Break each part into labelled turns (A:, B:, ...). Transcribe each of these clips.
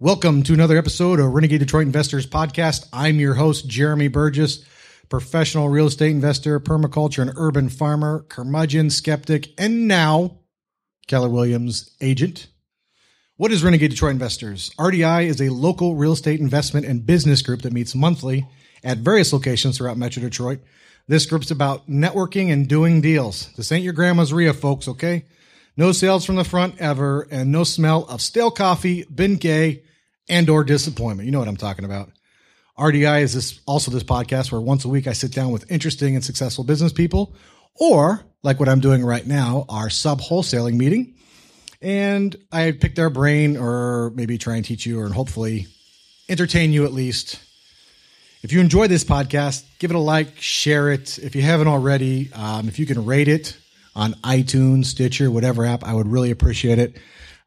A: Welcome to another episode of Renegade Detroit Investors Podcast. I'm your host, Jeremy Burgess, professional real estate investor, permaculture and urban farmer, curmudgeon, skeptic, and now Keller Williams agent. What is Renegade Detroit Investors? RDI is a local real estate investment and business group that meets monthly at various locations throughout Metro Detroit. This group's about networking and doing deals. This ain't your grandma's RIA, folks, okay? No sales from the front ever, and no smell of stale coffee, Bengay, and or disappointment. You know what I'm talking about. RDI is this also this podcast where once a week I sit down with interesting and successful business people, or like what I'm doing right now, our sub wholesaling meeting. And I pick their brain or maybe try and teach you or hopefully entertain you at least. If you enjoy this podcast, give it a like, share it. If you haven't already, um, if you can rate it on iTunes, Stitcher, whatever app, I would really appreciate it.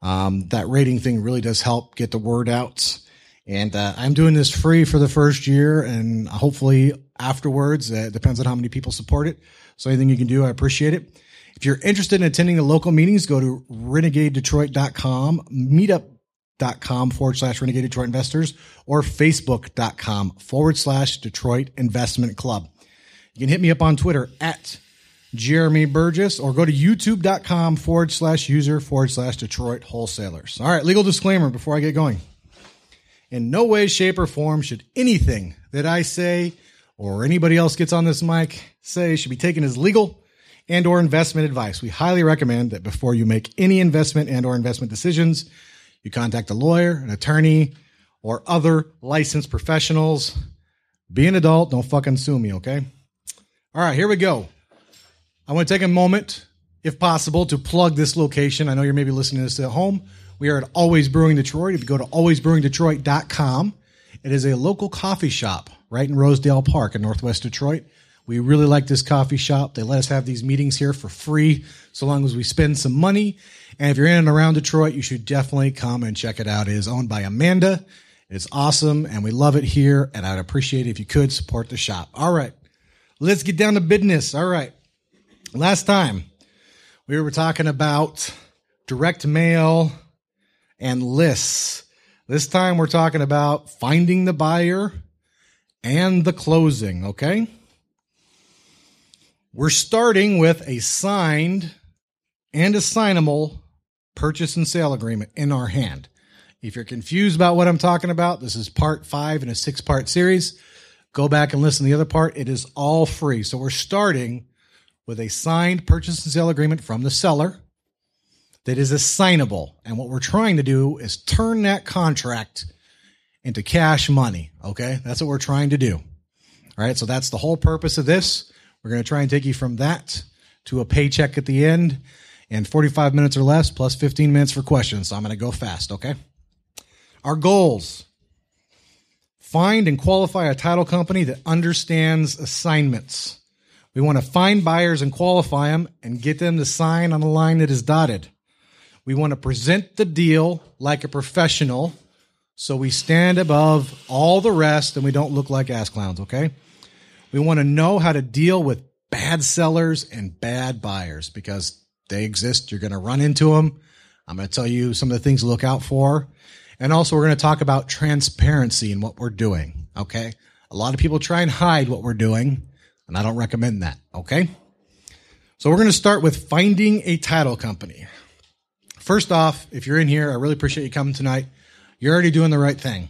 A: Um, that rating thing really does help get the word out. And uh, I'm doing this free for the first year, and hopefully afterwards, uh, it depends on how many people support it. So anything you can do, I appreciate it. If you're interested in attending the local meetings, go to renegadedetroit.com, meetup.com forward slash renegade Detroit investors, or facebook.com forward slash Detroit investment club. You can hit me up on Twitter at Jeremy Burgess or go to youtube.com forward slash user forward slash Detroit wholesalers. All right, legal disclaimer before I get going. In no way, shape, or form should anything that I say or anybody else gets on this mic say should be taken as legal and or investment advice. We highly recommend that before you make any investment and or investment decisions, you contact a lawyer, an attorney, or other licensed professionals. Be an adult, don't fucking sue me, okay? All right, here we go. I want to take a moment, if possible, to plug this location. I know you're maybe listening to this at home. We are at Always Brewing Detroit. If you go to alwaysbrewingdetroit.com, it is a local coffee shop right in Rosedale Park in Northwest Detroit. We really like this coffee shop. They let us have these meetings here for free so long as we spend some money. And if you're in and around Detroit, you should definitely come and check it out. It is owned by Amanda. It's awesome and we love it here. And I'd appreciate it if you could support the shop. All right. Let's get down to business. All right. Last time we were talking about direct mail and lists. This time we're talking about finding the buyer and the closing, okay? We're starting with a signed and assignable purchase and sale agreement in our hand. If you're confused about what I'm talking about, this is part five in a six part series. Go back and listen to the other part. It is all free. So we're starting with a signed purchase and sale agreement from the seller that is assignable. And what we're trying to do is turn that contract into cash money. Okay. That's what we're trying to do. All right. So that's the whole purpose of this. We're going to try and take you from that to a paycheck at the end and 45 minutes or less plus 15 minutes for questions. So I'm going to go fast. Okay. Our goals find and qualify a title company that understands assignments. We want to find buyers and qualify them and get them to sign on a line that is dotted. We want to present the deal like a professional so we stand above all the rest and we don't look like ass clowns, okay? We want to know how to deal with bad sellers and bad buyers because they exist. You're going to run into them. I'm going to tell you some of the things to look out for. And also, we're going to talk about transparency in what we're doing, okay? A lot of people try and hide what we're doing and I don't recommend that. Okay. So we're going to start with finding a title company. First off, if you're in here, I really appreciate you coming tonight. You're already doing the right thing.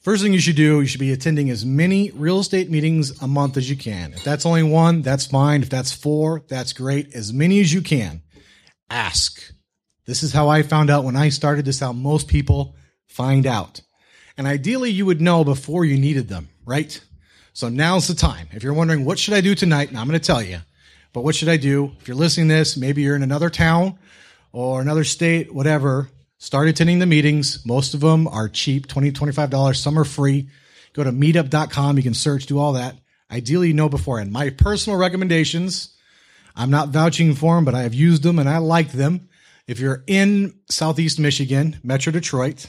A: First thing you should do, you should be attending as many real estate meetings a month as you can. If that's only one, that's fine. If that's four, that's great. As many as you can. Ask. This is how I found out when I started. This is how most people find out. And ideally, you would know before you needed them, right? So now's the time. If you're wondering what should I do tonight, and I'm going to tell you, but what should I do? If you're listening to this, maybe you're in another town or another state, whatever, start attending the meetings. Most of them are cheap, $20, $25. Some are free. Go to meetup.com. You can search, do all that. Ideally, you know beforehand. My personal recommendations, I'm not vouching for them, but I have used them and I like them. If you're in Southeast Michigan, Metro Detroit,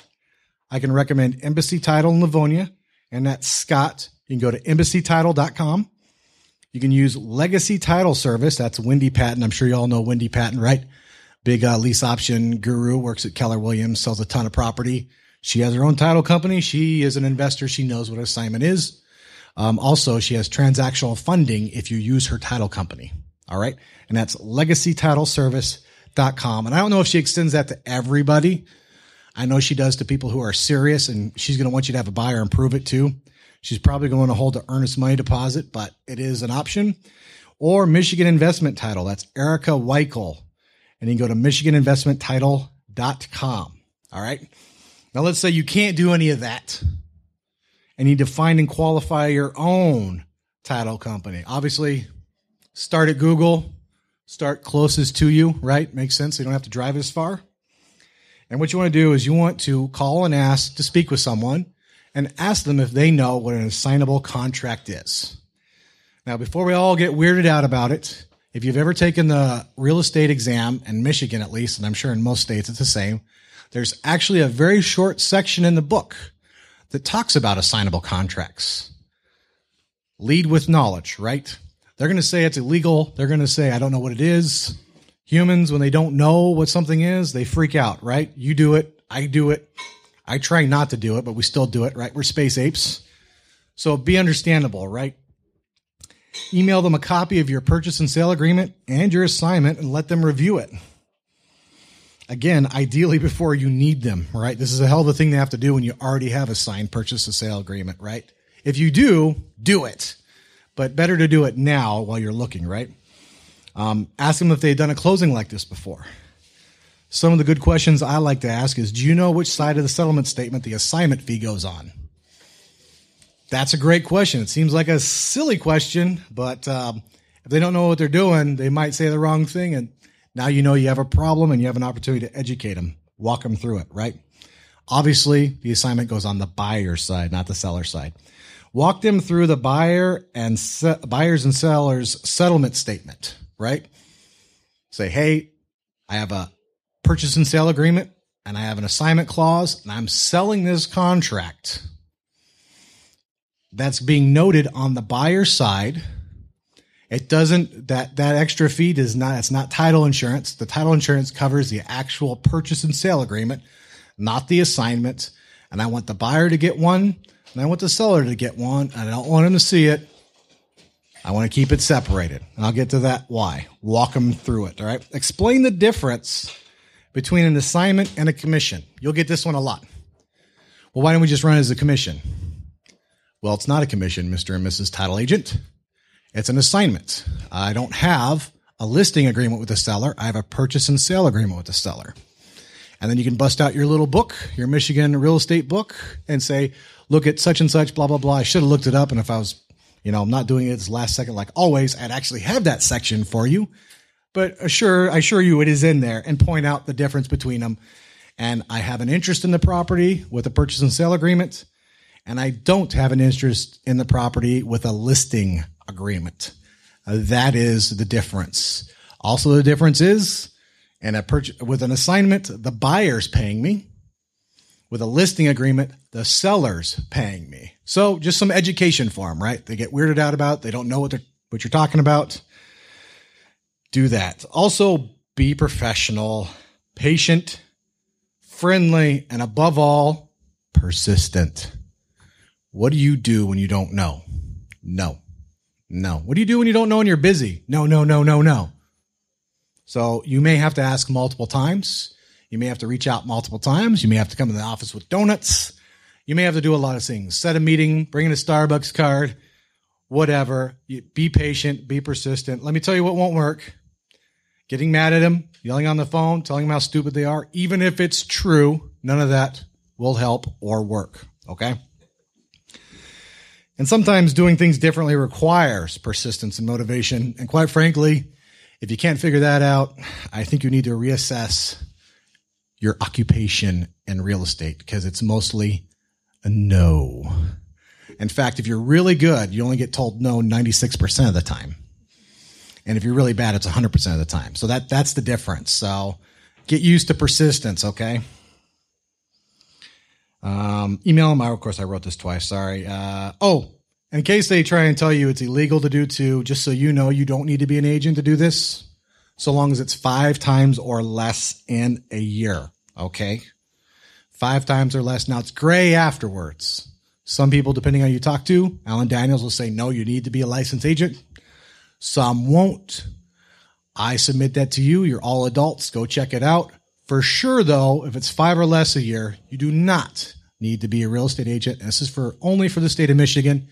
A: I can recommend Embassy Title in Livonia, and that's Scott you can go to embassytitle.com. You can use Legacy Title Service. That's Wendy Patton. I'm sure you all know Wendy Patton, right? Big uh, lease option guru, works at Keller Williams, sells a ton of property. She has her own title company. She is an investor. She knows what assignment is. Um, also, she has transactional funding if you use her title company. All right. And that's legacytitleservice.com. And I don't know if she extends that to everybody. I know she does to people who are serious and she's going to want you to have a buyer and prove it too. She's probably going to hold the earnest money deposit, but it is an option. Or Michigan Investment Title. That's Erica Weichel. And you can go to michiganinvestmenttitle.com. All right. Now let's say you can't do any of that and you define and qualify your own title company. Obviously, start at Google, start closest to you, right? Makes sense. You don't have to drive as far. And what you want to do is you want to call and ask to speak with someone and ask them if they know what an assignable contract is. Now, before we all get weirded out about it, if you've ever taken the real estate exam in Michigan, at least, and I'm sure in most states it's the same, there's actually a very short section in the book that talks about assignable contracts. Lead with knowledge, right? They're going to say it's illegal. They're going to say, I don't know what it is. Humans, when they don't know what something is, they freak out, right? You do it. I do it. I try not to do it, but we still do it, right? We're space apes. So be understandable, right? Email them a copy of your purchase and sale agreement and your assignment and let them review it again, ideally before you need them, right? This is a hell of a thing to have to do when you already have a signed purchase and sale agreement, right? If you do, do it, but better to do it now while you're looking, right? Um, ask them if they've done a closing like this before. Some of the good questions I like to ask is, do you know which side of the settlement statement the assignment fee goes on? That's a great question. It seems like a silly question, but um, if they don't know what they're doing, they might say the wrong thing and now you know you have a problem and you have an opportunity to educate them, walk them through it, right? Obviously, the assignment goes on the buyer side, not the seller side. Walk them through the buyer and se- buyers and sellers settlement statement, right? Say, hey, I have a purchase and sale agreement and I have an assignment clause and I'm selling this contract. That's being noted on the buyer side it doesn't that that extra fee does not it's not title insurance. The title insurance covers the actual purchase and sale agreement, not the assignment. And I want the buyer to get one, and I want the seller to get one. I don't want him to see it. I want to keep it separated. And I'll get to that why. Walk them through it. All right. Explain the difference between an assignment and a commission. You'll get this one a lot. Well, why don't we just run it as a commission? Well, it's not a commission, Mr. and Mrs. Title Agent. It's an assignment. I don't have a listing agreement with the seller. I have a purchase and sale agreement with the seller. And then you can bust out your little book, your Michigan real estate book, and say, look at such and such, blah, blah, blah. I should have looked it up. And if I was, you know, I'm not doing it this last second like always, I'd actually have that section for you. But assure, I assure you it is in there and point out the difference between them. And I have an interest in the property with a purchase and sale agreement. And I don't have an interest in the property with a listing agreement. Uh, that is the difference. Also, the difference is, and a with an assignment, the buyer's paying me. With a listing agreement, the seller's paying me. So, just some education for them, right? They get weirded out about. They don't know what they're what you're talking about. Do that. Also, be professional, patient, friendly, and above all, persistent. What do you do when you don't know? No. No. What do you do when you don't know and you're busy? No, no, no, no, no. So you may have to ask multiple times. You may have to reach out multiple times. You may have to come to the office with donuts. You may have to do a lot of things. Set a meeting, bring in a Starbucks card, whatever. Be patient, be persistent. Let me tell you what won't work. Getting mad at them, yelling on the phone, telling them how stupid they are, even if it's true, none of that will help or work. Okay? And sometimes doing things differently requires persistence and motivation. And quite frankly, if you can't figure that out, I think you need to reassess your occupation in real estate because it's mostly a no. In fact, if you're really good, you only get told no 96% of the time. And if you're really bad, it's 100% of the time. So that, that's the difference. So get used to persistence, okay? Um, email them. Of course, I wrote this twice. Sorry. Uh, oh, in case they try and tell you it's illegal to do too, just so you know, you don't need to be an agent to do this, so long as it's five times or less in a year. Okay. five times or less. Now it's gray afterwards. Some people, depending on who you talk to, Alan Daniels will say, no, you need to be a licensed agent. Some won't. I submit that to you. You're all adults. Go check it out. For sure, though, if it's five or less a year, you do not need to be a real estate agent. And this is for only for the state of Michigan.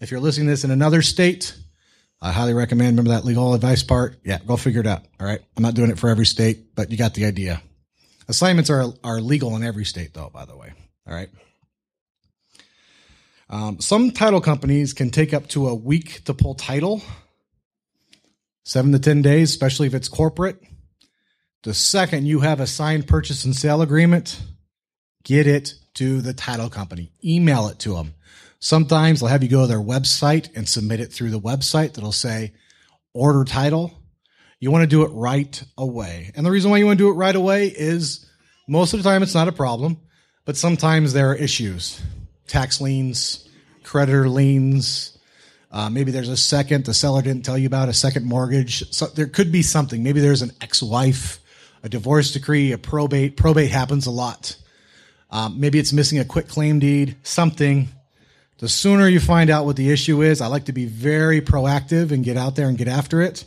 A: If you're listening to this in another state, I highly recommend. Remember that legal advice part? Yeah, go figure it out. All right. I'm not doing it for every state, but you got the idea. Assignments are are legal in every state, though. By the way. All right. Um, some title companies can take up to a week to pull title, seven to 10 days, especially if it's corporate. The second you have a signed purchase and sale agreement, get it to the title company, email it to them. Sometimes they'll have you go to their website and submit it through the website that'll say order title. You want to do it right away. And the reason why you want to do it right away is most of the time it's not a problem, but sometimes there are issues tax liens, creditor liens. Uh, maybe there's a second the seller didn't tell you about a second mortgage. So there could be something. Maybe there's an ex-wife, a divorce decree, a probate. Probate happens a lot. Um, maybe it's missing a quitclaim deed. Something. The sooner you find out what the issue is, I like to be very proactive and get out there and get after it.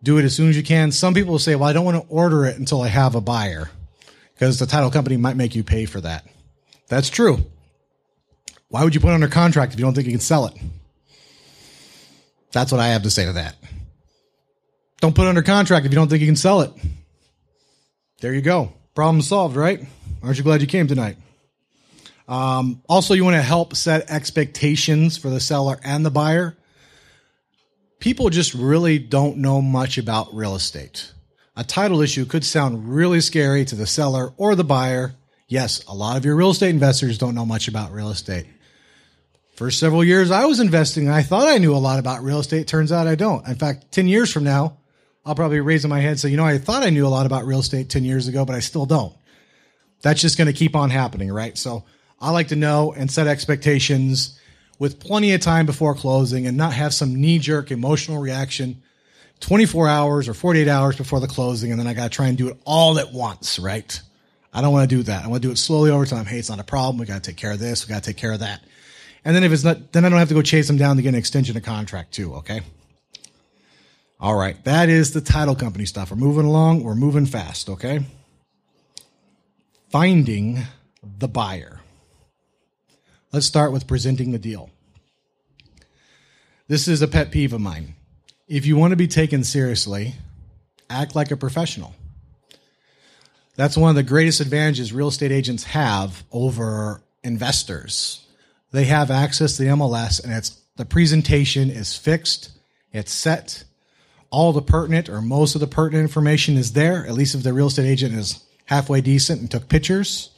A: Do it as soon as you can. Some people will say, "Well, I don't want to order it until I have a buyer," because the title company might make you pay for that. That's true. Why would you put it under contract if you don't think you can sell it? That's what I have to say to that. Don't put it under contract if you don't think you can sell it. There you go. Problem solved, right? Aren't you glad you came tonight? Um, also, you want to help set expectations for the seller and the buyer. People just really don't know much about real estate. A title issue could sound really scary to the seller or the buyer. Yes, a lot of your real estate investors don't know much about real estate. First several years I was investing, I thought I knew a lot about real estate. Turns out I don't. In fact, 10 years from now, I'll probably raise my head and say, you know, I thought I knew a lot about real estate 10 years ago, but I still don't. That's just going to keep on happening, right? So I like to know and set expectations with plenty of time before closing and not have some knee jerk emotional reaction 24 hours or 48 hours before the closing. And then I got to try and do it all at once, right? I don't want to do that. I want to do it slowly over time. Hey, it's not a problem. We got to take care of this. We got to take care of that. And then if it's not, then I don't have to go chase them down to get an extension of contract too. Okay. All right. That is the title company stuff. We're moving along. We're moving fast. Okay. Finding the buyer. Let's start with presenting the deal. This is a pet peeve of mine. If you want to be taken seriously, act like a professional. That's one of the greatest advantages real estate agents have over investors they have access to the MLS and it's the presentation is fixed, it's set. All the pertinent or most of the pertinent information is there, at least if the real estate agent is halfway decent and took pictures.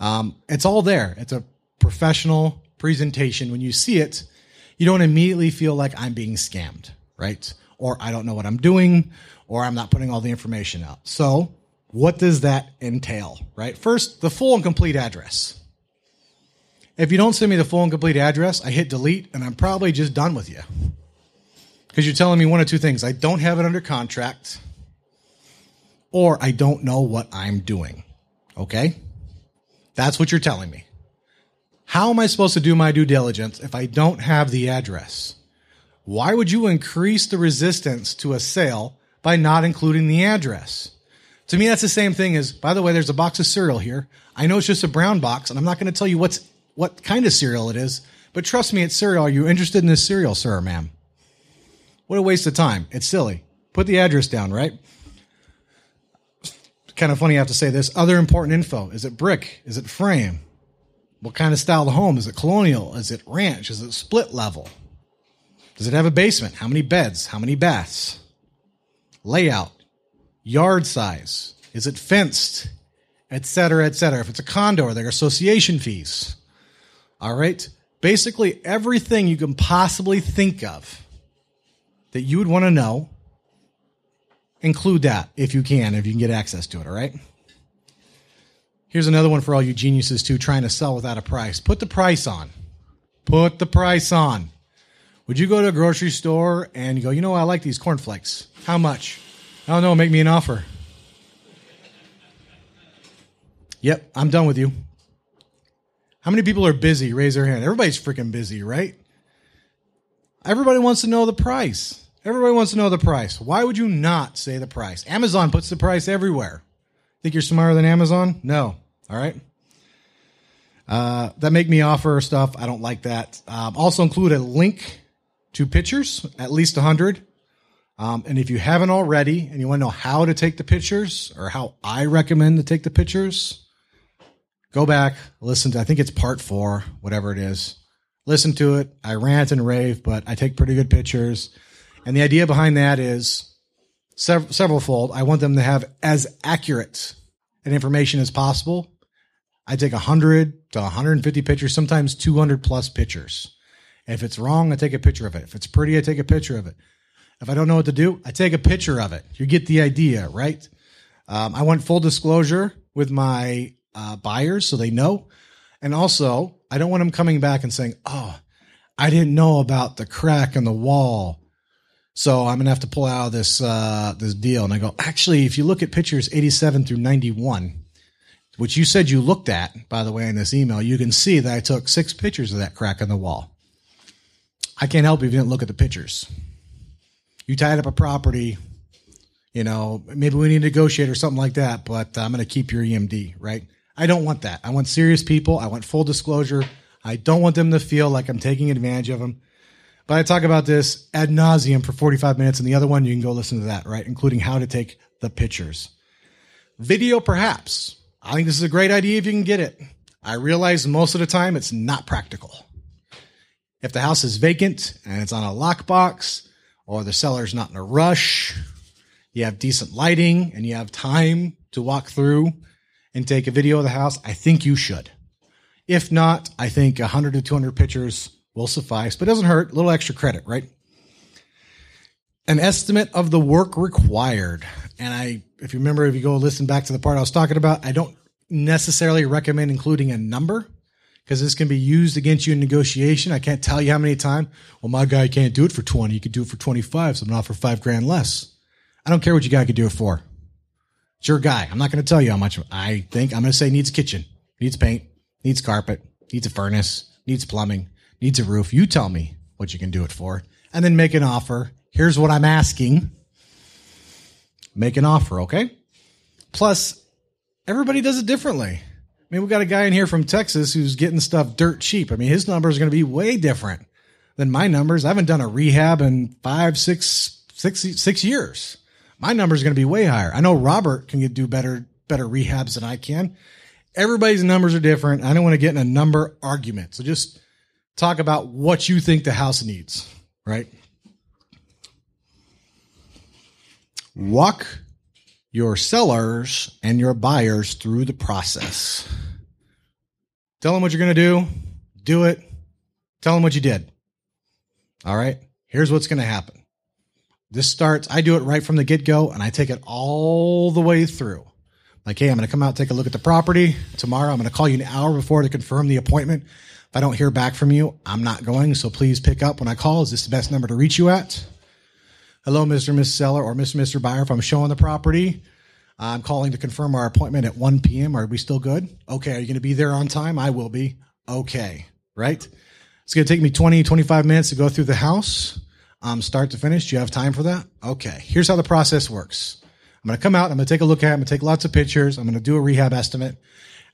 A: Um, it's all there. It's a professional presentation. When you see it, you don't immediately feel like I'm being scammed, right? Or I don't know what I'm doing, or I'm not putting all the information out. So, what does that entail, right? First, the full and complete address. If you don't send me the full and complete address, I hit delete and I'm probably just done with you. Because you're telling me one of two things I don't have it under contract, or I don't know what I'm doing. Okay? That's what you're telling me. How am I supposed to do my due diligence if I don't have the address? Why would you increase the resistance to a sale by not including the address? To me, that's the same thing as, by the way, there's a box of cereal here. I know it's just a brown box, and I'm not going to tell you what's what kind of cereal it is, but trust me, it's cereal. Are you interested in this cereal, sir or ma'am? What a waste of time. It's silly. Put the address down, right? Kind of funny I have to say this. Other important info. Is it brick? Is it frame? What kind of style of home? Is it colonial? Is it ranch? Is it split level? Does it have a basement? How many beds? How many baths? Layout, yard size. Is it fenced? Etc. Etc. If it's a condo, are there association fees? All right. Basically, everything you can possibly think of that you would want to know, include that if you can, if you can get access to it. All right. Here's another one for all you geniuses too, trying to sell without a price. Put the price on. Put the price on. Would you go to a grocery store and you go, you know, I like these cornflakes. How much? Oh, I don't know. Make me an offer. Yep, I'm done with you. How many people are busy? Raise their hand. Everybody's freaking busy, right? Everybody wants to know the price. Everybody wants to know the price. Why would you not say the price? Amazon puts the price everywhere. Think you're smarter than Amazon? No. All right. Uh, that make me offer stuff. I don't like that. Um, also include a link to pictures, at least 100. Um, and if you haven't already and you want to know how to take the pictures or how I recommend to take the pictures, go back, listen to, I think it's part four, whatever it is. Listen to it. I rant and rave, but I take pretty good pictures. And the idea behind that is sev- several fold. I want them to have as accurate an information as possible. I take 100 to 150 pictures, sometimes 200 plus pictures. And if it's wrong, I take a picture of it. If it's pretty, I take a picture of it. If I don't know what to do, I take a picture of it. You get the idea, right? Um, I want full disclosure with my uh, buyers so they know. And also, I don't want them coming back and saying, oh, I didn't know about the crack in the wall. So I'm gonna have to pull out of this uh, this deal. And I go, actually, if you look at pictures 87 through 91, which you said you looked at, by the way, in this email, you can see that I took six pictures of that crack in the wall. I can't help you if you didn't look at the pictures you tied up a property, you know, maybe we need to negotiate or something like that, but I'm going to keep your EMD, right? I don't want that. I want serious people. I want full disclosure. I don't want them to feel like I'm taking advantage of them. But I talk about this ad nauseum for 45 minutes, and the other one you can go listen to that, right? Including how to take the pictures. Video, perhaps. I think this is a great idea if you can get it. I realize most of the time it's not practical. If the house is vacant and it's on a lockbox, or the seller's not in a rush, you have decent lighting and you have time to walk through and take a video of the house, I think you should. If not, I think 100 to 200 pictures will suffice, but doesn't hurt. A little extra credit, right? An estimate of the work required. And I, if you remember, if you go listen back to the part I was talking about, I don't necessarily recommend including a number because this can be used against you in negotiation. I can't tell you how many times. Well, my guy can't do it for 20. He could do it for 25. So I'm going to offer five grand less. I don't care what your guy could do it for. It's your guy. I'm not going to tell you how much I think. I'm going to say needs kitchen, needs paint, needs carpet, needs a furnace, needs plumbing, needs a roof. You tell me what you can do it for and then make an offer. Here's what I'm asking. Make an offer. Okay. Plus everybody does it differently. I mean, we got a guy in here from Texas who's getting stuff dirt cheap. I mean, his numbers are going to be way different than my numbers. I haven't done a rehab in five, six, six, six years. My number is going to be way higher. I know Robert can do better, better rehabs than I can. Everybody's numbers are different. I don't want to get in a number argument. So just talk about what you think the house needs, right? Walk your sellers and your buyers through the process. Tell them what you're going to do, do it, tell them what you did. All right, here's what's going to happen. This starts, I do it right from the get go and I take it all the way through. Like, hey, I'm going to come out, take a look at the property tomorrow. I'm going to call you an hour before to confirm the appointment. If I don't hear back from you, I'm not going. So please pick up when I call. Is this the best number to reach you at? Hello, Mr. Mrs. Seller or Mr. Mr. Buyer. If I'm showing the property, I'm calling to confirm our appointment at 1 p.m. Are we still good? Okay. Are you going to be there on time? I will be. Okay. Right. It's going to take me 20, 25 minutes to go through the house, um, start to finish. Do you have time for that? Okay. Here's how the process works. I'm going to come out. I'm going to take a look at it. I'm going to take lots of pictures. I'm going to do a rehab estimate.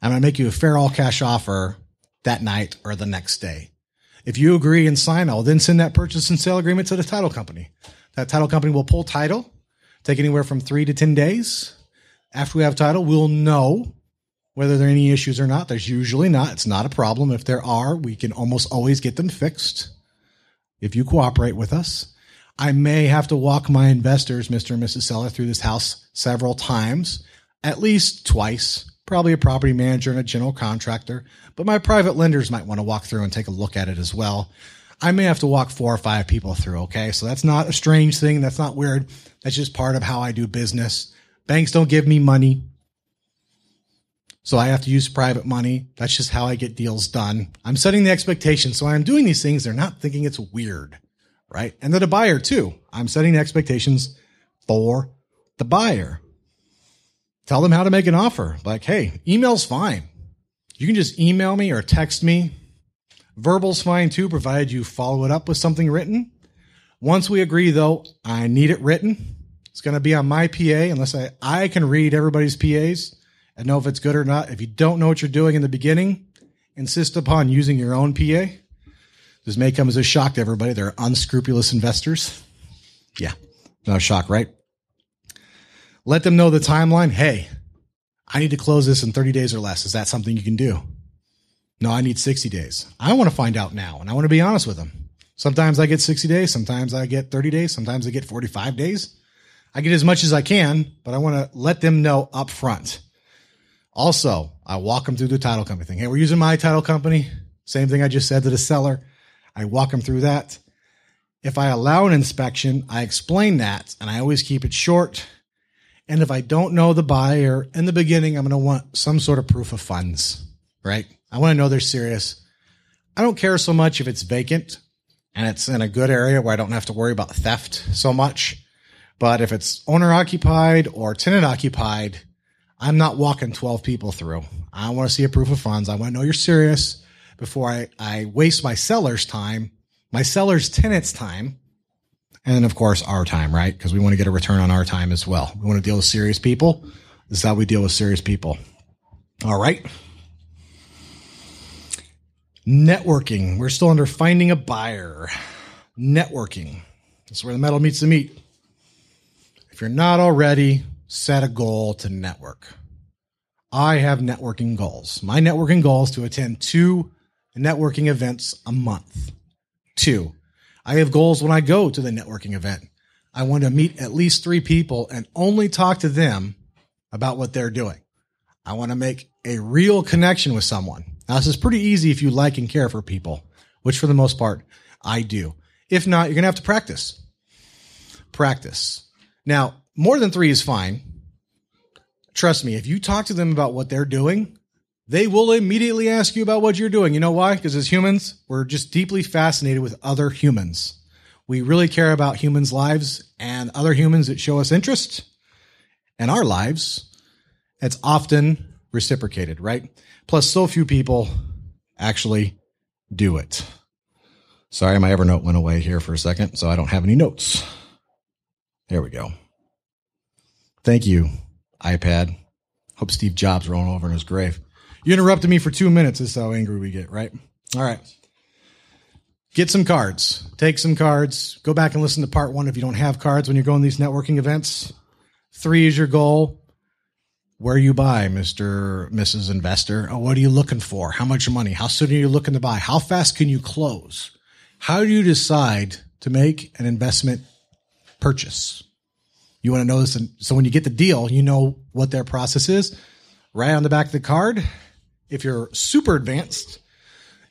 A: I'm going to make you a fair all cash offer that night or the next day. If you agree and sign, I'll then send that purchase and sale agreement to the title company. That title company will pull title, take anywhere from three to 10 days. After we have title, we'll know whether there are any issues or not. There's usually not. It's not a problem. If there are, we can almost always get them fixed if you cooperate with us. I may have to walk my investors, Mr. and Mrs. Seller, through this house several times, at least twice, probably a property manager and a general contractor, but my private lenders might want to walk through and take a look at it as well. I may have to walk four or five people through. Okay. So that's not a strange thing. That's not weird. That's just part of how I do business. Banks don't give me money. So I have to use private money. That's just how I get deals done. I'm setting the expectation. So when I'm doing these things, they're not thinking it's weird, right? And then the buyer too. I'm setting the expectations for the buyer. tell them how to make an offer. Like, hey, email's fine. You can just email me or text me. Verbal's fine too, provided you follow it up with something written. Once we agree, though, I need it written. It's going to be on my PA unless I, I can read everybody's PAs and know if it's good or not. If you don't know what you're doing in the beginning, insist upon using your own PA. This may come as a shock to everybody. They're unscrupulous investors. Yeah, no shock, right? Let them know the timeline. Hey, I need to close this in 30 days or less. Is that something you can do? No, I need 60 days. I want to find out now and I want to be honest with them. Sometimes I get 60 days. Sometimes I get 30 days. Sometimes I get 45 days. I get as much as I can, but I want to let them know up front. Also, I walk them through the title company thing. Hey, we're using my title company. Same thing I just said to the seller. I walk them through that. If I allow an inspection, I explain that and I always keep it short. And if I don't know the buyer in the beginning, I'm going to want some sort of proof of funds, right? I want to know they're serious. I don't care so much if it's vacant and it's in a good area where I don't have to worry about theft so much. But if it's owner occupied or tenant occupied, I'm not walking 12 people through. I want to see a proof of funds. I want to know you're serious before I, I waste my seller's time, my seller's tenant's time, and of course our time, right? Because we want to get a return on our time as well. We want to deal with serious people. This is how we deal with serious people. All right. Networking. We're still under finding a buyer. Networking. That's where the metal meets the meat. If you're not already, set a goal to network. I have networking goals. My networking goal is to attend two networking events a month. Two, I have goals when I go to the networking event. I want to meet at least three people and only talk to them about what they're doing. I want to make a real connection with someone. Now, this is pretty easy if you like and care for people, which for the most part, I do. If not, you're going to have to practice. Practice. Now, more than three is fine. Trust me, if you talk to them about what they're doing, they will immediately ask you about what you're doing. You know why? Because as humans, we're just deeply fascinated with other humans. We really care about humans' lives and other humans that show us interest and our lives. It's often reciprocated, right? Plus, so few people actually do it. Sorry, my Evernote went away here for a second, so I don't have any notes. There we go. Thank you, iPad. Hope Steve Jobs rolling over in his grave. You interrupted me for two minutes. This is how angry we get, right? All right. Get some cards. Take some cards. Go back and listen to part one if you don't have cards when you're going to these networking events. Three is your goal. Where you buy, Mr. Mrs. Investor? Oh, what are you looking for? How much money? How soon are you looking to buy? How fast can you close? How do you decide to make an investment purchase. You want to know this. And so when you get the deal, you know what their process is right on the back of the card. If you're super advanced,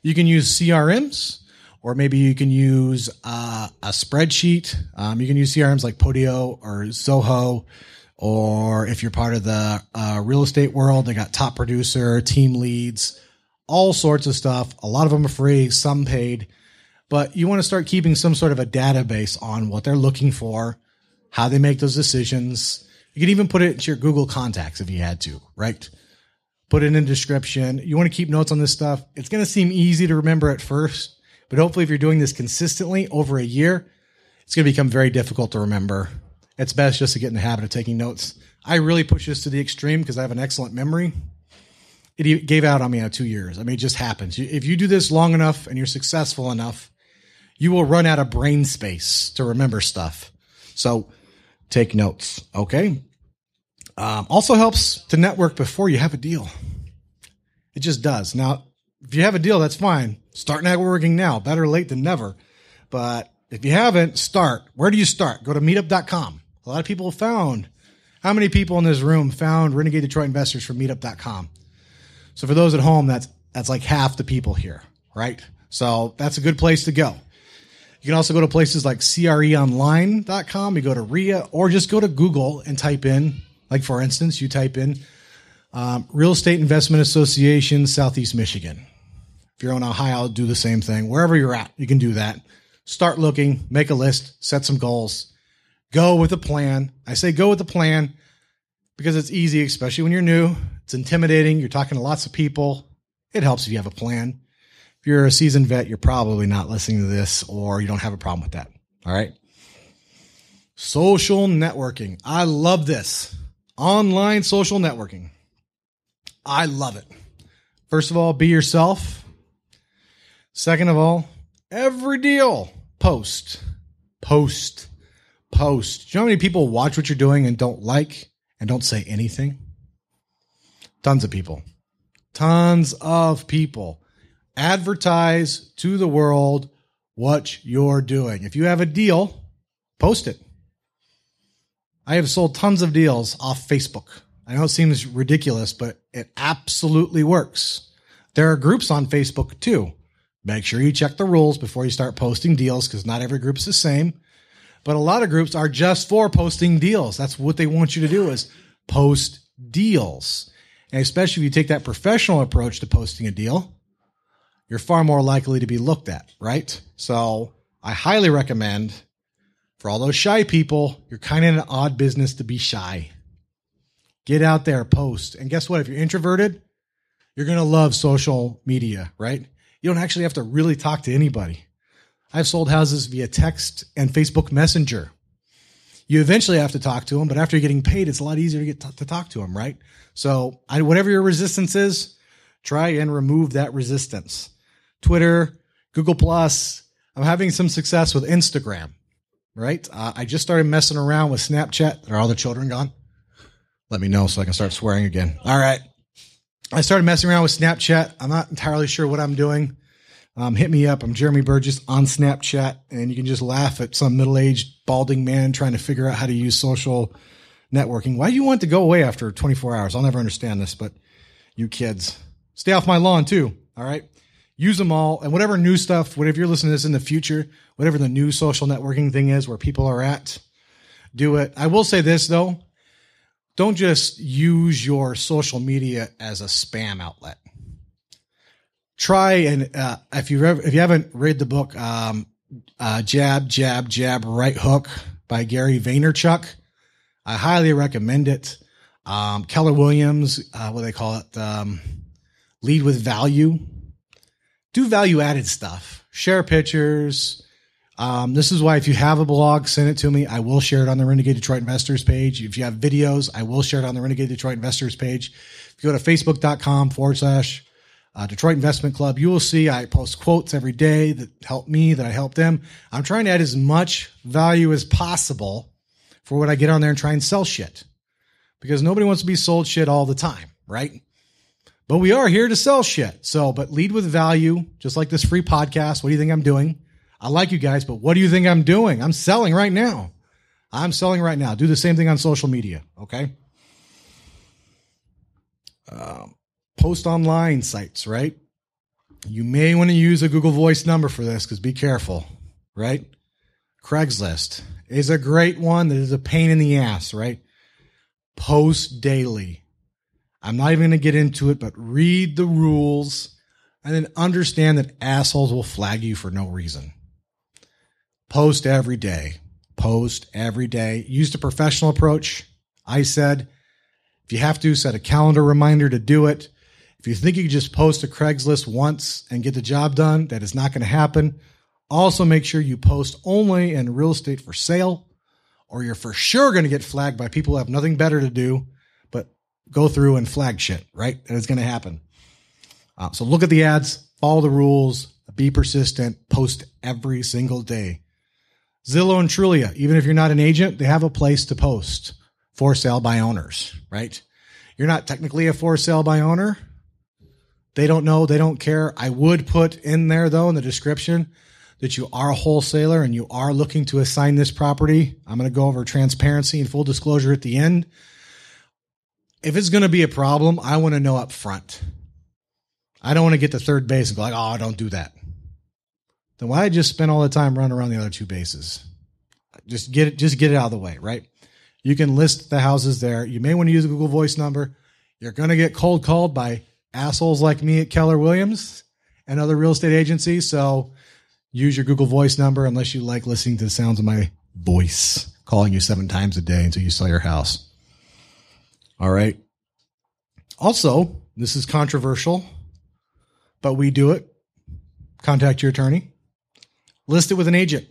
A: you can use CRMs or maybe you can use uh, a spreadsheet. Um, you can use CRMs like Podio or Zoho. Or if you're part of the uh, real estate world, they got top producer, team leads, all sorts of stuff. A lot of them are free, some paid but you want to start keeping some sort of a database on what they're looking for, how they make those decisions. You can even put it into your Google contacts if you had to, right? Put it in description. You want to keep notes on this stuff. It's going to seem easy to remember at first, but hopefully if you're doing this consistently over a year, it's going to become very difficult to remember. It's best just to get in the habit of taking notes. I really push this to the extreme because I have an excellent memory. It gave out on me at two years. I mean, it just happens. If you do this long enough and you're successful enough, you will run out of brain space to remember stuff. So take notes. Okay. Um, also helps to network before you have a deal. It just does. Now, if you have a deal, that's fine. Start networking now. Better late than never. But if you haven't, start. Where do you start? Go to meetup.com. A lot of people found. How many people in this room found Renegade Detroit investors from meetup.com? So for those at home, that's, that's like half the people here, right? So that's a good place to go. You can also go to places like creonline.com. You go to RIA or just go to Google and type in, like for instance, you type in um, Real Estate Investment Association, Southeast Michigan. If you're in Ohio, do the same thing. Wherever you're at, you can do that. Start looking, make a list, set some goals, go with a plan. I say go with a plan. because it's easy, especially when you're new. It's intimidating. You're talking to lots of people. It helps if you have a plan. You're a seasoned vet, you're probably not listening to this or you don't have a problem with that. All right. Social networking. I love this. Online social networking. I love it. First of all, be yourself. Second of all, every deal post, post, post. Do you know how many people watch what you're doing and don't like and don't say anything? Tons of people. Tons of people. Advertise to the world what you're doing. If you have a deal, post it. I have sold tons of deals off Facebook. I know it seems ridiculous, but it absolutely works. There are groups on Facebook too. Make sure you check the rules before you start posting deals because not every group is the same. But a lot of groups are just for posting deals. That's what they want you to do is post deals. And especially if you take that professional approach to posting a deal, you're far more likely to be looked at, right? So I highly recommend for all those shy people, you're kind of in an odd business to be shy. Get out there, post. And guess what? If you're introverted, you're going to love social media, right? You don't actually have to really talk to anybody. I've sold houses via text and Facebook Messenger. You eventually have to talk to them, but after you're getting paid, it's a lot easier to get t- to talk to them, right? So, I, whatever your resistance is, try and remove that resistance. Twitter, Google Plus. I'm having some success with Instagram right? Uh, I just started messing around with Snapchat. Are all the children gone? Let me know so I can start swearing again. All right. I started messing around with Snapchat. I'm not entirely sure what I'm doing. Um, hit me up. I'm Jeremy Burgess on Snapchat, and you can just laugh at some middle aged balding man trying to figure out how to use social networking. Why do you want to go away after 24 hours? I'll never understand this, but you kids, stay off my lawn too. All right use them all and whatever new stuff whatever you're listening to this in the future whatever the new social networking thing is where people are at do it. I will say this though. Don't just use your social media as a spam outlet. Try and uh, if you if you haven't read the book um, uh, jab jab jab right hook by gary vaynerchuk i highly recommend it. Um, keller williams uh, what do they call it? Um, lead with value do value added stuff. Share pictures. Um, this is why if you have a blog, send it to me. I will share it on the Renegade Detroit Investors page. If you have videos, I will share it on the Renegade Detroit Investors page. If you go to facebook.com forward slash uh, Detroit Investment Club, you will see I post quotes every day that help me, that I help them. I'm trying to add as much value as possible for what I get on there and try and sell shit because nobody wants to be sold shit all the time, right? But we are here to sell shit. So, but lead with value, just like this free podcast. What do you think I'm doing? I like you guys, but what do you think I'm doing? I'm selling right now. I'm selling right now. Do the same thing on social media. Okay. Um, post online sites, right? You may want to use a Google Voice number for this because be careful, right? Craigslist is a great one that is a pain in the ass, right? Post daily. I'm not even going to get into it, but read the rules and then understand that assholes will flag you for no reason. Post every day. Post every day. Use the professional approach. I said, if you have to, set a calendar reminder to do it. If you think you can just post a Craigslist once and get the job done, that is not going to happen. Also, make sure you post only in real estate for sale, or you're for sure going to get flagged by people who have nothing better to do go through and flag shit, right? And it's going to happen. Uh, so look at the ads, follow the rules, be persistent, post every single day. Zillow and Trulia, even if you're not an agent, they have a place to post for sale by owners, right? You're not technically a for sale by owner. They don't know, they don't care. I would put in there though in the description that you are a wholesaler and you are looking to assign this property. I'm going to go over transparency and full disclosure at the end if it's going to be a problem, I want to know up front. I don't want to get to third base and go like, oh, don't do that. Then why I just spend all the time running around the other two bases? Just get it, just get it out of the way, right? You can list the houses there. You may want to use a Google Voice number. You're going to get cold called by assholes like me at Keller Williams and other real estate agencies. So use your Google Voice number unless you like listening to the sounds of my voice calling you seven times a day until you sell your house. All right. Also, this is controversial, but we do it. Contact your attorney. List it with an agent.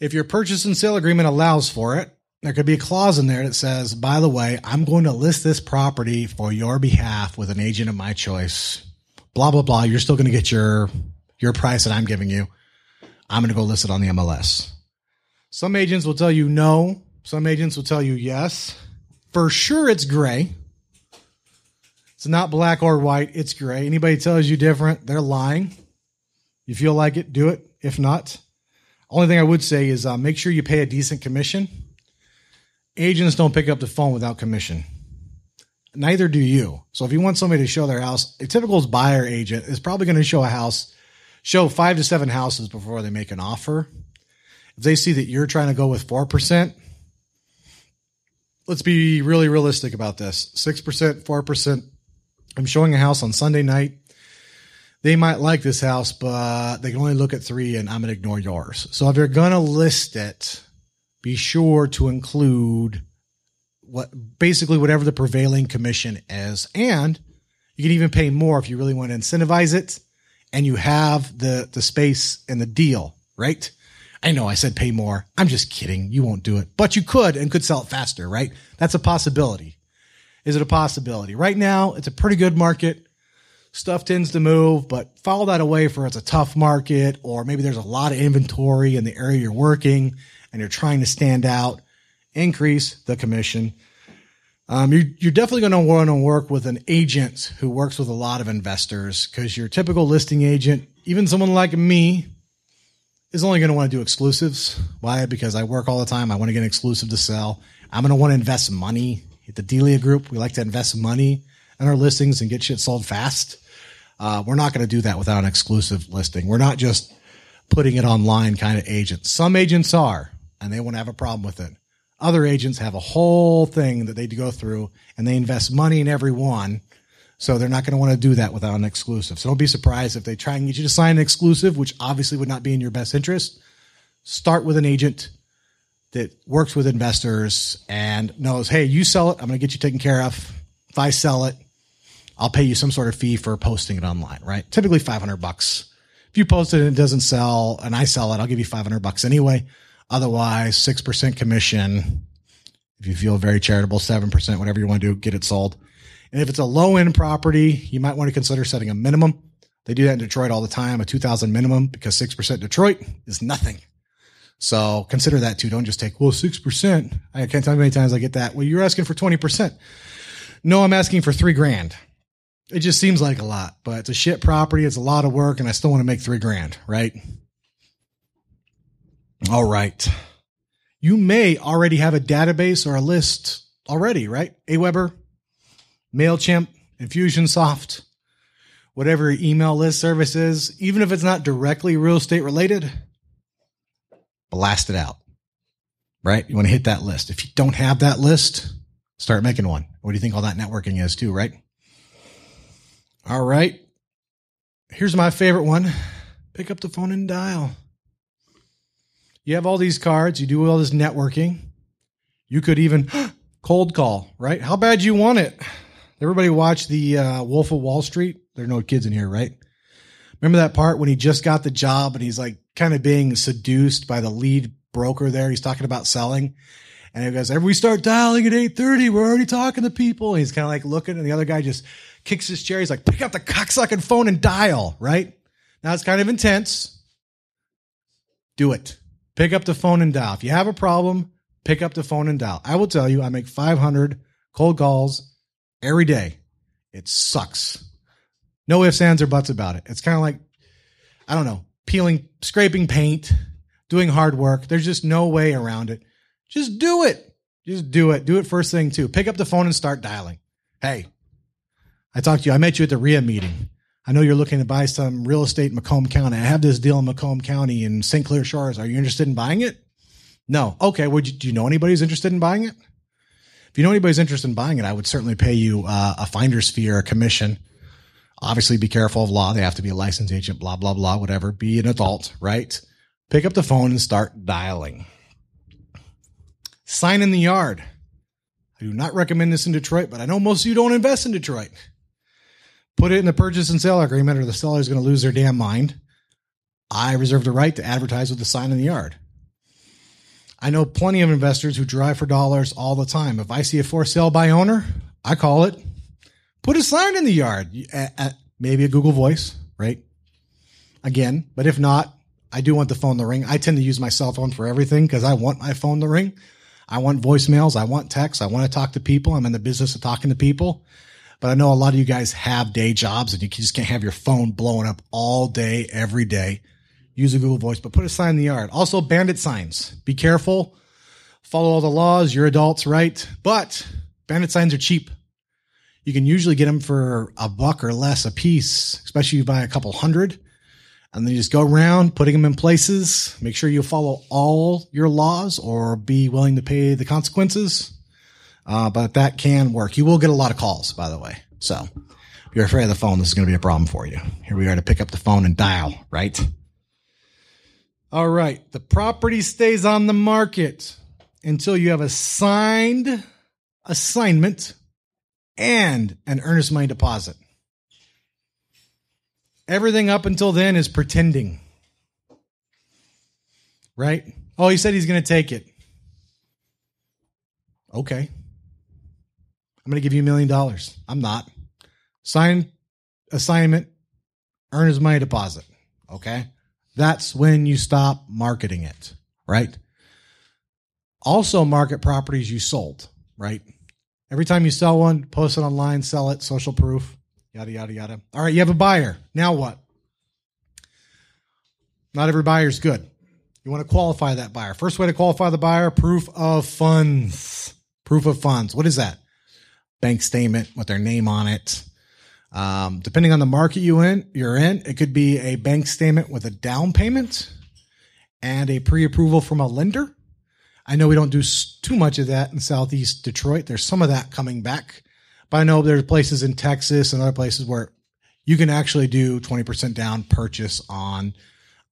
A: If your purchase and sale agreement allows for it, there could be a clause in there that says, by the way, I'm going to list this property for your behalf with an agent of my choice. Blah, blah, blah. You're still going to get your, your price that I'm giving you. I'm going to go list it on the MLS. Some agents will tell you no. Some agents will tell you yes. For sure, it's gray. It's not black or white. It's gray. Anybody tells you different, they're lying. You feel like it, do it. If not, only thing I would say is uh, make sure you pay a decent commission. Agents don't pick up the phone without commission. Neither do you. So if you want somebody to show their house, a typical buyer agent is probably going to show a house, show five to seven houses before they make an offer. If they see that you're trying to go with 4%, let's be really realistic about this 6%, 4%. I'm showing a house on Sunday night. They might like this house, but they can only look at three and I'm going to ignore yours. So if you're going to list it, be sure to include what basically whatever the prevailing commission is. And you can even pay more if you really want to incentivize it and you have the, the space and the deal, right? I know I said pay more. I'm just kidding. You won't do it, but you could and could sell it faster, right? That's a possibility. Is it a possibility? Right now, it's a pretty good market. Stuff tends to move, but follow that away for it's a tough market, or maybe there's a lot of inventory in the area you're working and you're trying to stand out. Increase the commission. Um, you're, you're definitely going to want to work with an agent who works with a lot of investors because your typical listing agent, even someone like me, is only going to want to do exclusives. Why? Because I work all the time. I want to get an exclusive to sell. I'm going to want to invest money. At the Delia Group, we like to invest money in our listings and get shit sold fast. Uh, we're not going to do that without an exclusive listing. We're not just putting it online kind of agents. Some agents are, and they won't have a problem with it. Other agents have a whole thing that they go through and they invest money in every one. So they're not going to want to do that without an exclusive. So don't be surprised if they try and get you to sign an exclusive, which obviously would not be in your best interest. Start with an agent that works with investors and knows, hey, you sell it, I'm going to get you taken care of. If I sell it, I'll pay you some sort of fee for posting it online, right? Typically 500 bucks. If you post it and it doesn't sell and I sell it, I'll give you 500 bucks anyway. Otherwise, 6% commission. If you feel very charitable, 7%, whatever you want to do, get it sold. And if it's a low end property, you might want to consider setting a minimum. They do that in Detroit all the time, a 2000 minimum because 6% Detroit is nothing. So consider that too. Don't just take, well, 6%. I can't tell you how many times I get that. Well, you're asking for 20%. No, I'm asking for three grand. It just seems like a lot, but it's a shit property. It's a lot of work and I still want to make three grand, right? All right. You may already have a database or a list already, right? Aweber, MailChimp, Infusionsoft, whatever email list service is, even if it's not directly real estate related, blast it out. Right? You want to hit that list. If you don't have that list, start making one. What do you think all that networking is too, right? All right. Here's my favorite one. Pick up the phone and dial. You have all these cards, you do all this networking. You could even cold call, right? How bad you want it? Everybody watch the uh, Wolf of Wall Street. There are no kids in here, right? Remember that part when he just got the job and he's like kind of being seduced by the lead broker there. He's talking about selling. And he goes, we start dialing at 8.30, we're already talking to people. And he's kind of like looking and the other guy just kicks his chair. He's like, pick up the cocksucking phone and dial, right? Now it's kind of intense. Do it. Pick up the phone and dial. If you have a problem, pick up the phone and dial. I will tell you, I make 500 cold calls every day. It sucks. No ifs, ands, or buts about it. It's kind of like, I don't know, peeling, scraping paint, doing hard work. There's just no way around it. Just do it. Just do it. Do it first thing too. Pick up the phone and start dialing. Hey, I talked to you. I met you at the REIA meeting. I know you're looking to buy some real estate in Macomb County. I have this deal in Macomb County in St. Clair Shores. Are you interested in buying it? No. Okay. Would you, do you know anybody who's interested in buying it? If you know anybody's interested in buying it, I would certainly pay you uh, a finder's fee or a commission. Obviously, be careful of law. They have to be a licensed agent, blah, blah, blah, whatever. Be an adult, right? Pick up the phone and start dialing. Sign in the yard. I do not recommend this in Detroit, but I know most of you don't invest in Detroit. Put it in the purchase and sale agreement, or the seller is going to lose their damn mind. I reserve the right to advertise with a sign in the yard. I know plenty of investors who drive for dollars all the time. If I see a for sale by owner, I call it. Put a sign in the yard, maybe a Google Voice, right? Again, but if not, I do want the phone to ring. I tend to use my cell phone for everything because I want my phone to ring. I want voicemails. I want texts. I want to talk to people. I'm in the business of talking to people. But I know a lot of you guys have day jobs and you just can't have your phone blowing up all day, every day. Use a Google Voice, but put a sign in the yard. Also, bandit signs. Be careful. Follow all the laws. You're adults, right? But bandit signs are cheap. You can usually get them for a buck or less a piece, especially if you buy a couple hundred and then you just go around putting them in places. Make sure you follow all your laws or be willing to pay the consequences. Uh, but that can work. You will get a lot of calls, by the way. So if you're afraid of the phone, this is going to be a problem for you. Here we are to pick up the phone and dial, right? All right. The property stays on the market until you have a signed assignment and an earnest money deposit. Everything up until then is pretending. Right? Oh, he said he's going to take it. Okay. I'm going to give you a million dollars. I'm not. Sign assignment, earnest money deposit. Okay. That's when you stop marketing it, right? Also, market properties you sold, right? Every time you sell one, post it online, sell it, social proof yada, yada, yada. All right, you have a buyer. Now what? Not every buyer is good. You want to qualify that buyer. First way to qualify the buyer, proof of funds. Proof of funds. What is that? Bank statement with their name on it. Um, depending on the market you in, you're in, it could be a bank statement with a down payment and a pre-approval from a lender. I know we don't do too much of that in Southeast Detroit. There's some of that coming back. But I know there's places in Texas and other places where you can actually do 20% down purchase on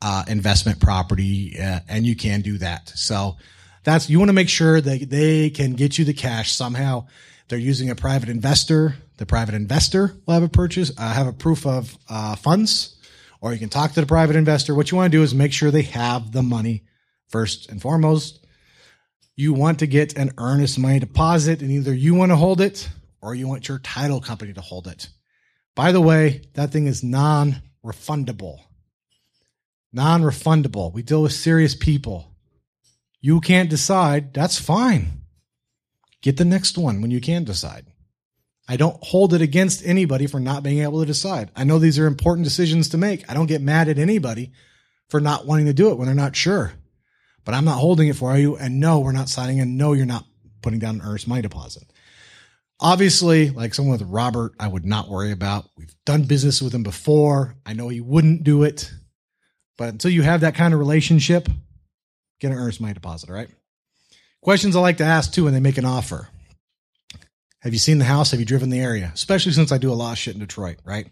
A: uh, investment property, uh, and you can do that. So that's you want to make sure that they can get you the cash somehow. They're using a private investor. The private investor will have a purchase, uh, have a proof of uh, funds, or you can talk to the private investor. What you want to do is make sure they have the money first and foremost. You want to get an earnest money deposit, and either you want to hold it or you want your title company to hold it. By the way, that thing is non refundable. Non refundable. We deal with serious people. You can't decide. That's fine. Get the next one when you can decide. I don't hold it against anybody for not being able to decide. I know these are important decisions to make. I don't get mad at anybody for not wanting to do it when they're not sure. But I'm not holding it for you. And no, we're not signing. And no, you're not putting down an earnest money deposit. Obviously, like someone with Robert, I would not worry about. We've done business with him before. I know he wouldn't do it. But until you have that kind of relationship, get an earnest money deposit, all right? Questions I like to ask too when they make an offer. Have you seen the house? Have you driven the area? Especially since I do a lot of shit in Detroit, right?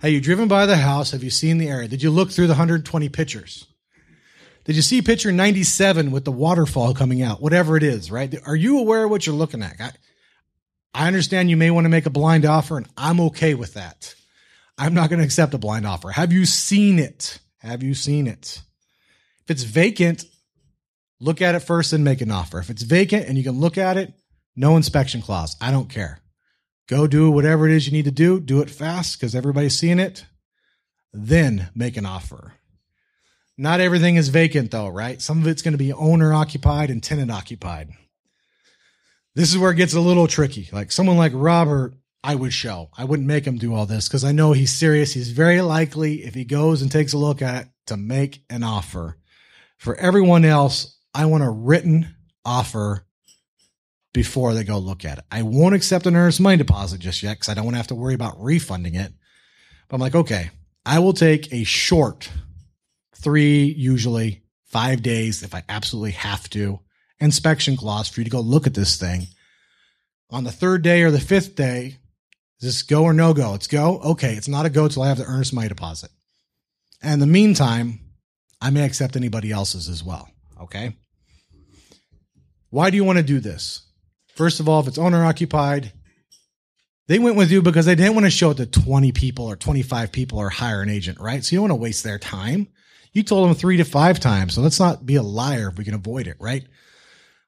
A: Have you driven by the house? Have you seen the area? Did you look through the 120 pictures? Did you see picture 97 with the waterfall coming out? Whatever it is, right? Are you aware of what you're looking at? I, I understand you may want to make a blind offer, and I'm okay with that. I'm not going to accept a blind offer. Have you seen it? Have you seen it? If it's vacant, look at it first and make an offer. If it's vacant and you can look at it, no inspection clause. I don't care. Go do whatever it is you need to do. Do it fast because everybody's seeing it. Then make an offer. Not everything is vacant though, right? Some of it's going to be owner occupied and tenant occupied. This is where it gets a little tricky. Like someone like Robert, I would show. I wouldn't make him do all this because I know he's serious. He's very likely, if he goes and takes a look at it, to make an offer. For everyone else, I want a written offer before they go look at it. I won't accept an earnest money deposit just yet because I don't want to have to worry about refunding it. But I'm like, okay, I will take a short three, usually five days if I absolutely have to inspection clause for you to go look at this thing. On the third day or the fifth day, is this go or no go? It's go. Okay. It's not a go till I have the earnest money deposit. And in the meantime, I may accept anybody else's as well. Okay. Why do you want to do this? First of all, if it's owner occupied, they went with you because they didn't want to show it to 20 people or 25 people or hire an agent, right? So you don't want to waste their time. You told them three to five times. So let's not be a liar if we can avoid it, right?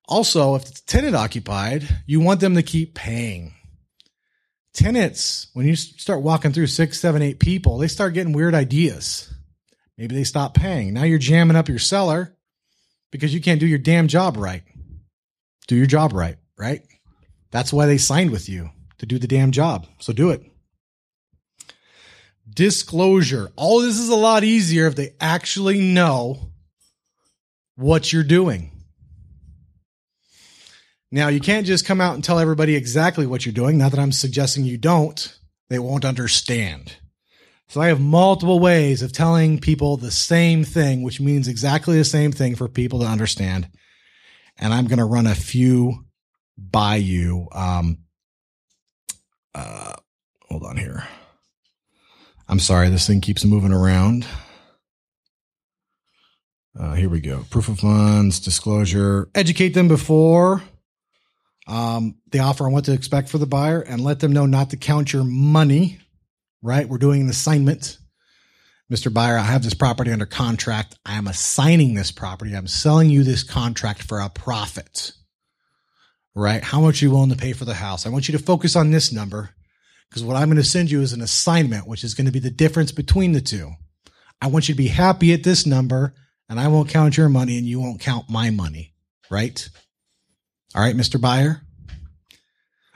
A: Also, if it's tenant occupied, you want them to keep paying. Tenants, when you start walking through six, seven, eight people, they start getting weird ideas. Maybe they stop paying. Now you're jamming up your seller because you can't do your damn job right. Do your job right, right? That's why they signed with you to do the damn job. So do it. Disclosure. All this is a lot easier if they actually know what you're doing. Now, you can't just come out and tell everybody exactly what you're doing. Not that I'm suggesting you don't, they won't understand. So I have multiple ways of telling people the same thing, which means exactly the same thing for people to understand. And I'm going to run a few by you. Um, uh, hold on here. I'm sorry, this thing keeps moving around. Uh, here we go. Proof of funds, disclosure, educate them before um, the offer on what to expect for the buyer and let them know not to count your money, right? We're doing an assignment. Mr. Buyer, I have this property under contract. I am assigning this property. I'm selling you this contract for a profit right? How much are you willing to pay for the house? I want you to focus on this number because what I'm going to send you is an assignment, which is going to be the difference between the two. I want you to be happy at this number and I won't count your money and you won't count my money, right? All right, Mr. Buyer.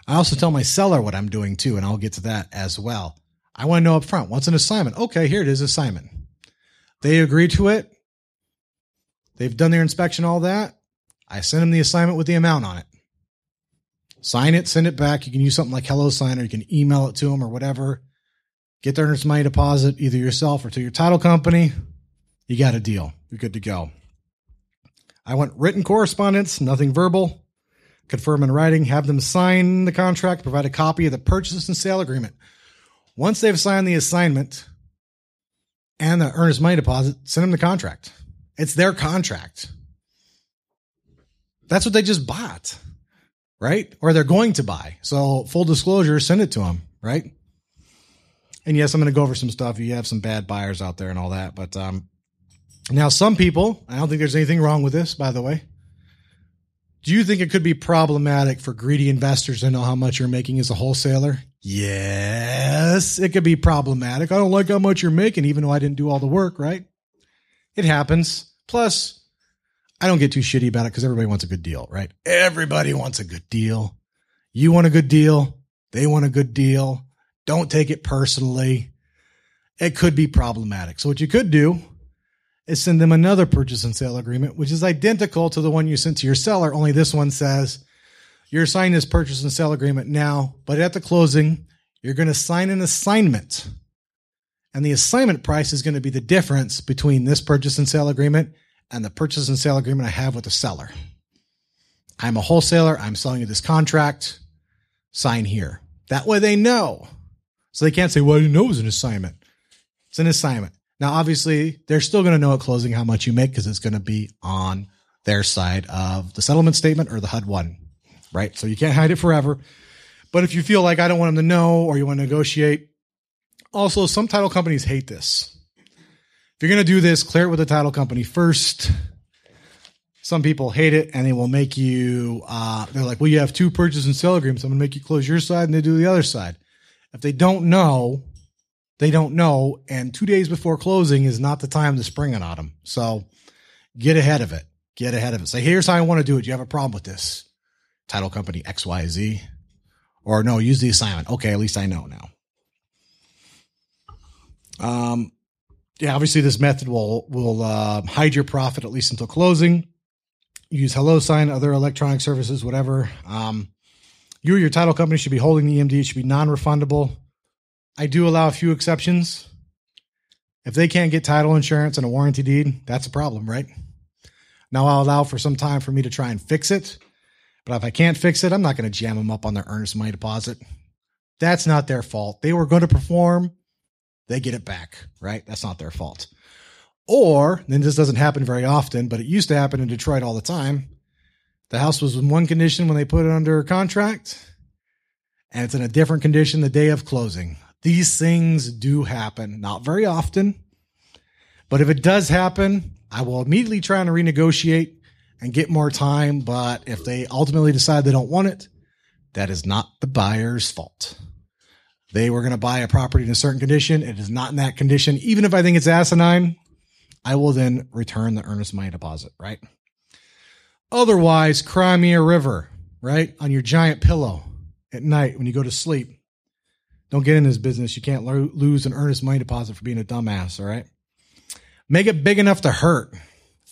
A: I also tell my seller what I'm doing too, and I'll get to that as well. I want to know up front what's an assignment? Okay, here it is assignment. They agree to it. They've done their inspection, all that. I send them the assignment with the amount on it sign it, send it back. You can use something like Hello Sign or you can email it to them or whatever. Get their earnest money deposit either yourself or to your title company. You got a deal. You're good to go. I want written correspondence, nothing verbal. Confirm in writing, have them sign the contract, provide a copy of the purchase and sale agreement. Once they've signed the assignment and the earnest money deposit, send them the contract. It's their contract. That's what they just bought right? Or they're going to buy. So full disclosure, send it to them, right? And yes, I'm going to go over some stuff. You have some bad buyers out there and all that, but um, now some people, I don't think there's anything wrong with this, by the way. Do you think it could be problematic for greedy investors to know how much you're making as a wholesaler? Yes, it could be problematic. I don't like how much you're making, even though I didn't do all the work, right? It happens. Plus, I don't get too shitty about it because everybody wants a good deal, right? Everybody wants a good deal. You want a good deal. They want a good deal. Don't take it personally. It could be problematic. So what you could do is send them another purchase and sale agreement, which is identical to the one you sent to your seller. Only this one says you're signing this purchase and sale agreement now, but at the closing, you're going to sign an assignment. And the assignment price is going to be the difference between this purchase and sale agreement and the purchase and sale agreement I have with the seller. I'm a wholesaler. I'm selling you this contract. Sign here. That way they know. So they can't say, well, you know it was an assignment. It's an assignment. Now, obviously, they're still going to know at closing how much you make because it's going to be on their side of the settlement statement or the HUD one, right? So you can't hide it forever. But if you feel like I don't want them to know or you want to negotiate, also, some title companies hate this if you're going to do this, clear it with the title company first. Some people hate it and they will make you, uh, they're like, well, you have two purchase and sale agreements. I'm going to make you close your side and they do the other side. If they don't know, they don't know. And two days before closing is not the time to spring it on them. So get ahead of it. Get ahead of it. Say, here's how I want to do it. Do you have a problem with this? Title company XYZ. Or no, use the assignment. Okay, at least I know now. Um, yeah, obviously this method will will uh, hide your profit at least until closing. Use Hello Sign, other electronic services, whatever. Um, you or your title company should be holding the EMD. It should be non-refundable. I do allow a few exceptions. If they can't get title insurance and a warranty deed, that's a problem, right? Now I'll allow for some time for me to try and fix it. But if I can't fix it, I'm not going to jam them up on their earnest money deposit. That's not their fault. They were going to perform they get it back, right? That's not their fault. Or, then this doesn't happen very often, but it used to happen in Detroit all the time. The house was in one condition when they put it under contract, and it's in a different condition the day of closing. These things do happen, not very often, but if it does happen, I will immediately try and renegotiate and get more time. But if they ultimately decide they don't want it, that is not the buyer's fault. They were going to buy a property in a certain condition. It is not in that condition. Even if I think it's asinine, I will then return the earnest money deposit, right? Otherwise, cry me a river, right? On your giant pillow at night when you go to sleep. Don't get in this business. You can't lo- lose an earnest money deposit for being a dumbass, all right? Make it big enough to hurt.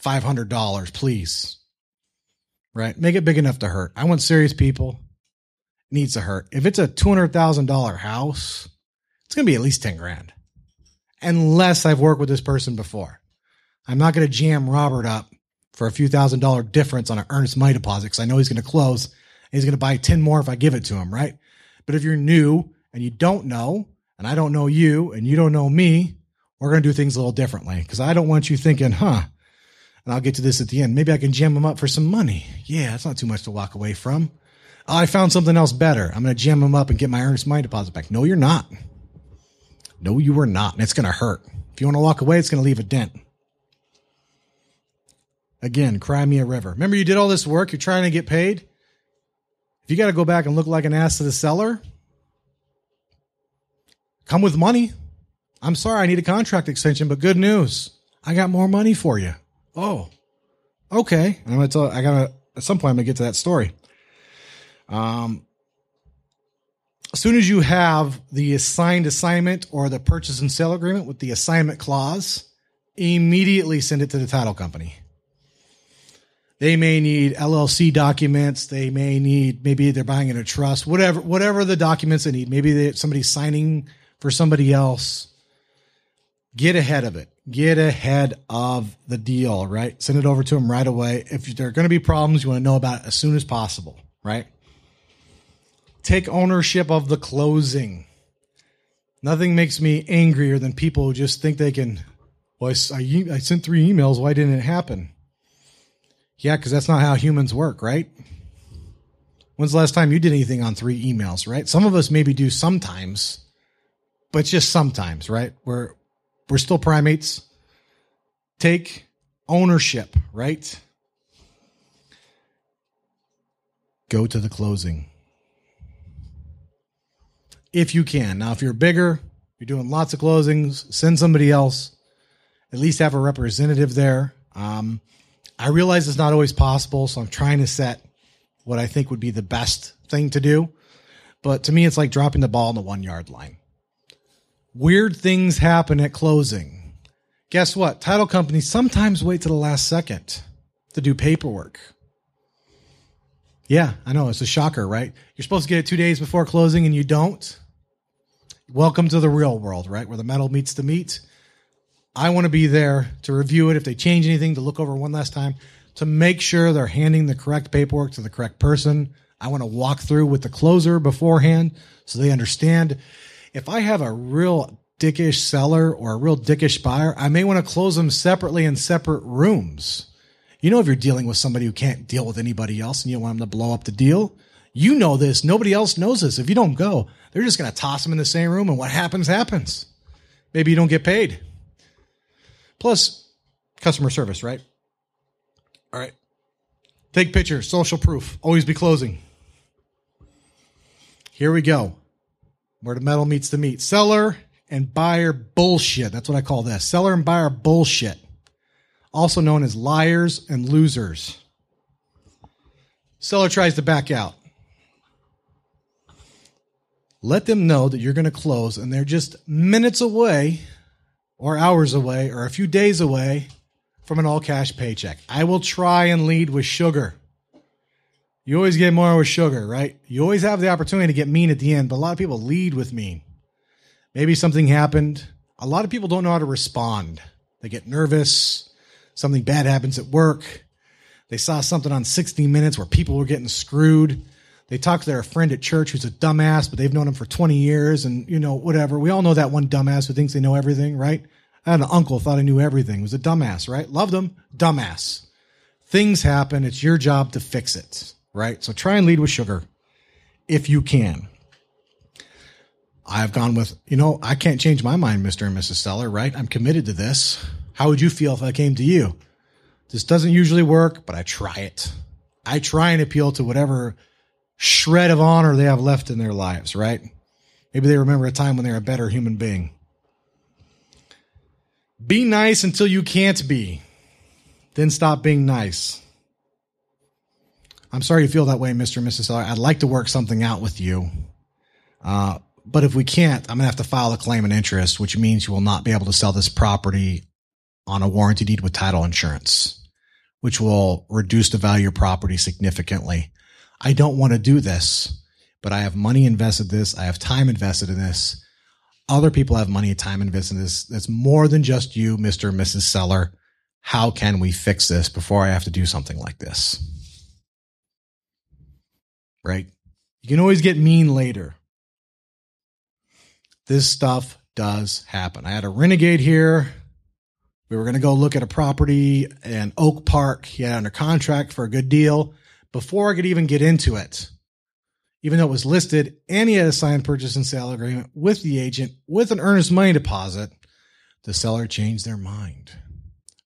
A: $500, please. Right? Make it big enough to hurt. I want serious people. It needs to hurt. If it's a $200,000 house, it's going to be at least 10 grand. Unless I've worked with this person before. I'm not going to jam Robert up for a few thousand dollar difference on an earnest money deposit because I know he's going to close and he's going to buy 10 more if I give it to him, right? But if you're new and you don't know, and I don't know you and you don't know me, we're going to do things a little differently because I don't want you thinking, huh, and I'll get to this at the end. Maybe I can jam them up for some money. Yeah, it's not too much to walk away from. Oh, I found something else better. I'm going to jam them up and get my earnest money deposit back. No, you're not. No, you are not. And it's going to hurt. If you want to walk away, it's going to leave a dent. Again, cry me a river. Remember, you did all this work. You're trying to get paid. If you got to go back and look like an ass to the seller, come with money. I'm sorry, I need a contract extension, but good news. I got more money for you. Oh, okay. And I'm going to tell, I got to, at some point, I'm going to get to that story. Um, as soon as you have the assigned assignment or the purchase and sale agreement with the assignment clause, immediately send it to the title company. They may need LLC documents. They may need maybe they're buying in a trust, whatever whatever the documents they need. Maybe they, somebody's signing for somebody else. Get ahead of it. Get ahead of the deal, right? Send it over to them right away. If there are going to be problems, you want to know about it as soon as possible, right? Take ownership of the closing. Nothing makes me angrier than people who just think they can. Well, I, I, I sent three emails. Why didn't it happen? Yeah, because that's not how humans work, right? When's the last time you did anything on three emails, right? Some of us maybe do sometimes, but just sometimes, right? We're we're still primates. Take ownership, right? Go to the closing. If you can. Now, if you're bigger, you're doing lots of closings, send somebody else. At least have a representative there. Um, I realize it's not always possible, so I'm trying to set what I think would be the best thing to do. But to me, it's like dropping the ball on the one yard line. Weird things happen at closing. Guess what? Title companies sometimes wait to the last second to do paperwork. Yeah, I know. It's a shocker, right? You're supposed to get it two days before closing and you don't. Welcome to the real world, right? Where the metal meets the meat. I want to be there to review it. If they change anything, to look over one last time to make sure they're handing the correct paperwork to the correct person. I want to walk through with the closer beforehand so they understand. If I have a real dickish seller or a real dickish buyer, I may want to close them separately in separate rooms. You know, if you're dealing with somebody who can't deal with anybody else and you want them to blow up the deal, you know this. Nobody else knows this. If you don't go, they're just going to toss them in the same room and what happens, happens. Maybe you don't get paid. Plus, customer service, right? All right. Take pictures, social proof, always be closing. Here we go. Where the metal meets the meat. Seller and buyer bullshit. That's what I call this. Seller and buyer bullshit. Also known as liars and losers. Seller tries to back out. Let them know that you're going to close and they're just minutes away or hours away or a few days away from an all cash paycheck. I will try and lead with sugar. You always get more with sugar, right? You always have the opportunity to get mean at the end, but a lot of people lead with mean. Maybe something happened. A lot of people don't know how to respond. They get nervous. Something bad happens at work. They saw something on 60 Minutes where people were getting screwed. They talk to their friend at church who's a dumbass, but they've known him for 20 years and, you know, whatever. We all know that one dumbass who thinks they know everything, right? I had an uncle thought I knew everything. He was a dumbass, right? Loved him. Dumbass. Things happen. It's your job to fix it, right? So try and lead with sugar if you can. I've gone with, you know, I can't change my mind, Mr. and Mrs. Seller, right? I'm committed to this. How would you feel if I came to you? This doesn't usually work, but I try it. I try and appeal to whatever shred of honor they have left in their lives, right? Maybe they remember a time when they're a better human being. Be nice until you can't be. Then stop being nice. I'm sorry you feel that way, Mr. and Mrs. Seller. I'd like to work something out with you. Uh, but if we can't, I'm going to have to file a claim in interest, which means you will not be able to sell this property on a warranty deed with title insurance, which will reduce the value of property significantly. I don't want to do this, but I have money invested in this. I have time invested in this. Other people have money and time invested in this. That's more than just you, Mr. and Mrs. Seller. How can we fix this before I have to do something like this? Right? You can always get mean later this stuff does happen. I had a renegade here. We were going to go look at a property in Oak Park. He had under contract for a good deal. Before I could even get into it, even though it was listed and he had a signed purchase and sale agreement with the agent with an earnest money deposit, the seller changed their mind.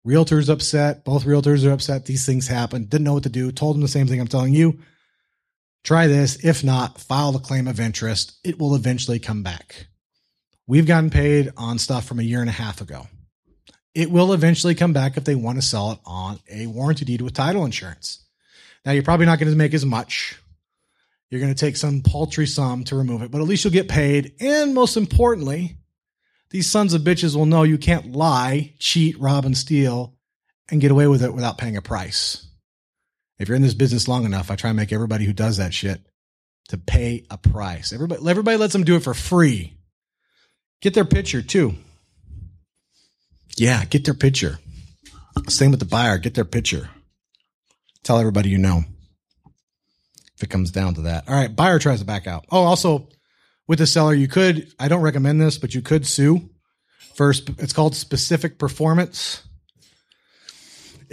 A: Realtor's upset. Both realtors are upset. These things happen. Didn't know what to do. Told them the same thing I'm telling you. Try this. If not, file the claim of interest. It will eventually come back. We've gotten paid on stuff from a year and a half ago. It will eventually come back if they want to sell it on a warranty deed with title insurance. Now, you're probably not going to make as much. You're going to take some paltry sum to remove it, but at least you'll get paid. And most importantly, these sons of bitches will know you can't lie, cheat, rob, and steal and get away with it without paying a price. If you're in this business long enough, I try and make everybody who does that shit to pay a price. Everybody, everybody lets them do it for free. Get their picture too. Yeah, get their picture. Same with the buyer. Get their picture. Tell everybody you know. If it comes down to that. All right. Buyer tries to back out. Oh, also with the seller, you could, I don't recommend this, but you could sue first. It's called specific performance.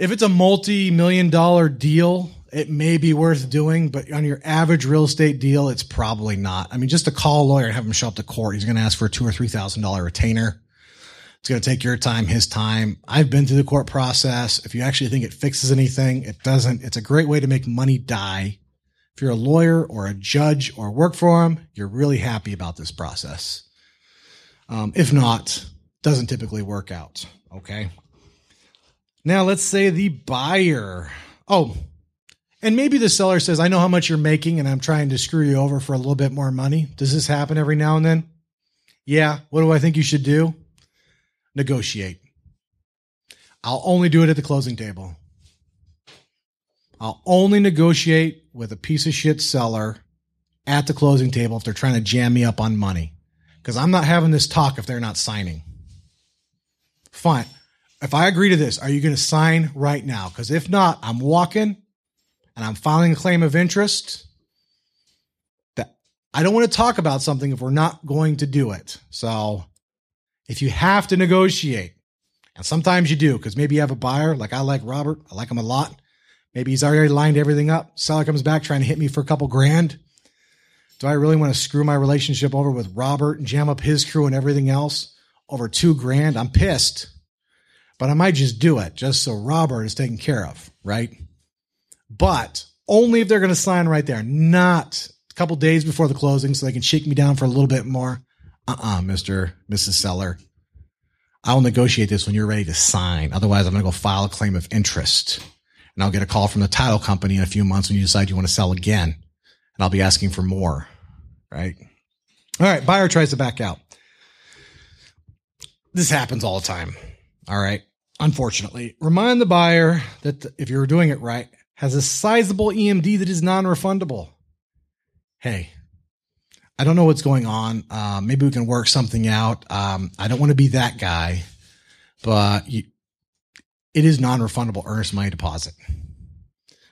A: If it's a multi million dollar deal, it may be worth doing, but on your average real estate deal, it's probably not. I mean, just to call a lawyer and have him show up to court, he's going to ask for a two or three thousand dollar retainer. It's going to take your time, his time. I've been through the court process. If you actually think it fixes anything, it doesn't. It's a great way to make money die. If you're a lawyer or a judge or work for him, you're really happy about this process. Um, if not, doesn't typically work out. Okay. Now let's say the buyer. Oh, and maybe the seller says, I know how much you're making and I'm trying to screw you over for a little bit more money. Does this happen every now and then? Yeah. What do I think you should do? Negotiate. I'll only do it at the closing table. I'll only negotiate with a piece of shit seller at the closing table if they're trying to jam me up on money. Because I'm not having this talk if they're not signing. Fine. If I agree to this, are you going to sign right now? Because if not, I'm walking and I'm filing a claim of interest, that I don't want to talk about something if we're not going to do it. So if you have to negotiate, and sometimes you do, because maybe you have a buyer, like I like Robert, I like him a lot. Maybe he's already lined everything up. Seller comes back trying to hit me for a couple grand. Do I really want to screw my relationship over with Robert and jam up his crew and everything else over two grand? I'm pissed, but I might just do it just so Robert is taken care of, right? but only if they're going to sign right there, not a couple days before the closing so they can shake me down for a little bit more. Uh uh-uh, uh, Mr. Mrs. Seller. I'll negotiate this when you're ready to sign. Otherwise, I'm going to go file a claim of interest and I'll get a call from the title company in a few months when you decide you want to sell again and I'll be asking for more. Right. All right. Buyer tries to back out. This happens all the time. All right. Unfortunately, remind the buyer that if you're doing it right, has a sizable EMD that is non refundable. Hey, I don't know what's going on. Uh, maybe we can work something out. Um, I don't want to be that guy, but you, it is non refundable earnest money deposit.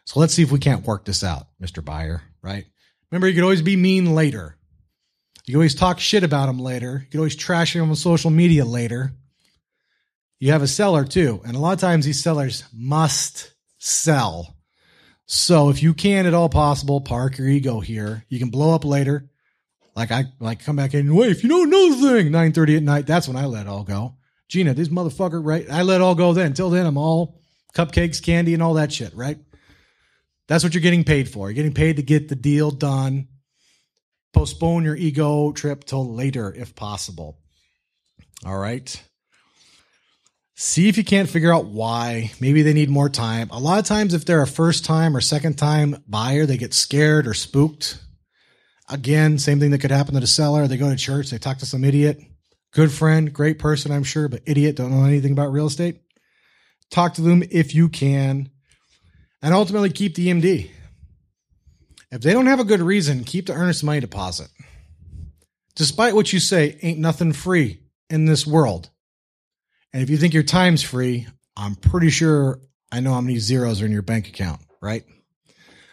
A: So let's see if we can't work this out, Mr. Buyer, right? Remember, you could always be mean later. You can always talk shit about them later. You can always trash them on social media later. You have a seller too. And a lot of times these sellers must sell. So if you can at all possible, park your ego here. You can blow up later. Like I like come back in. Wait, if you know the thing, nine thirty at night. That's when I let all go. Gina, this motherfucker, right? I let all go then. Until then, I'm all cupcakes, candy, and all that shit, right? That's what you're getting paid for. You're getting paid to get the deal done. Postpone your ego trip till later if possible. All right. See if you can't figure out why. Maybe they need more time. A lot of times, if they're a first time or second time buyer, they get scared or spooked. Again, same thing that could happen to the seller. They go to church, they talk to some idiot, good friend, great person, I'm sure, but idiot, don't know anything about real estate. Talk to them if you can, and ultimately keep the EMD. If they don't have a good reason, keep the earnest money deposit. Despite what you say, ain't nothing free in this world. And if you think your time's free, I'm pretty sure I know how many zeros are in your bank account, right?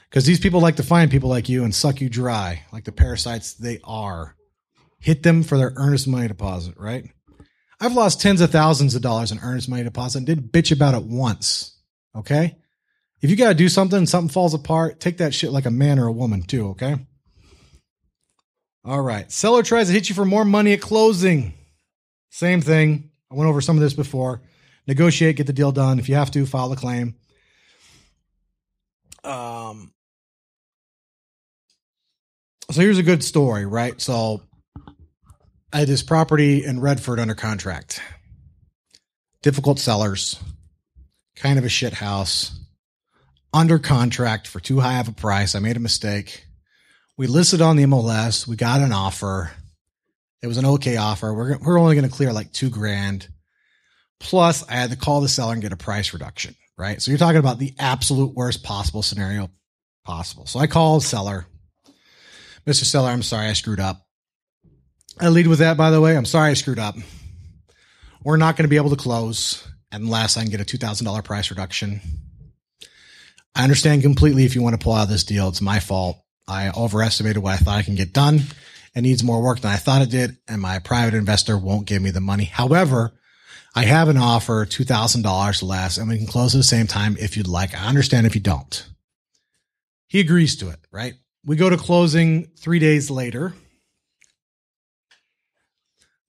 A: Because these people like to find people like you and suck you dry, like the parasites they are. Hit them for their earnest money deposit, right? I've lost tens of thousands of dollars in earnest money deposit and did bitch about it once. Okay. If you got to do something, something falls apart, take that shit like a man or a woman too. Okay. All right. Seller tries to hit you for more money at closing. Same thing. I went over some of this before. Negotiate, get the deal done. If you have to, file a claim. Um, so here's a good story, right? So I had this property in Redford under contract. Difficult sellers, kind of a shit house, under contract for too high of a price. I made a mistake. We listed on the MLS. We got an offer. It was an okay offer. We're, we're only going to clear like two grand. Plus, I had to call the seller and get a price reduction, right? So you're talking about the absolute worst possible scenario possible. So I called seller. Mr. Seller, I'm sorry I screwed up. I lead with that, by the way. I'm sorry I screwed up. We're not going to be able to close unless I can get a $2,000 price reduction. I understand completely if you want to pull out of this deal. It's my fault. I overestimated what I thought I can get done. It needs more work than I thought it did, and my private investor won't give me the money. However, I have an offer $2,000 less, and we can close at the same time if you'd like. I understand if you don't. He agrees to it, right? We go to closing three days later.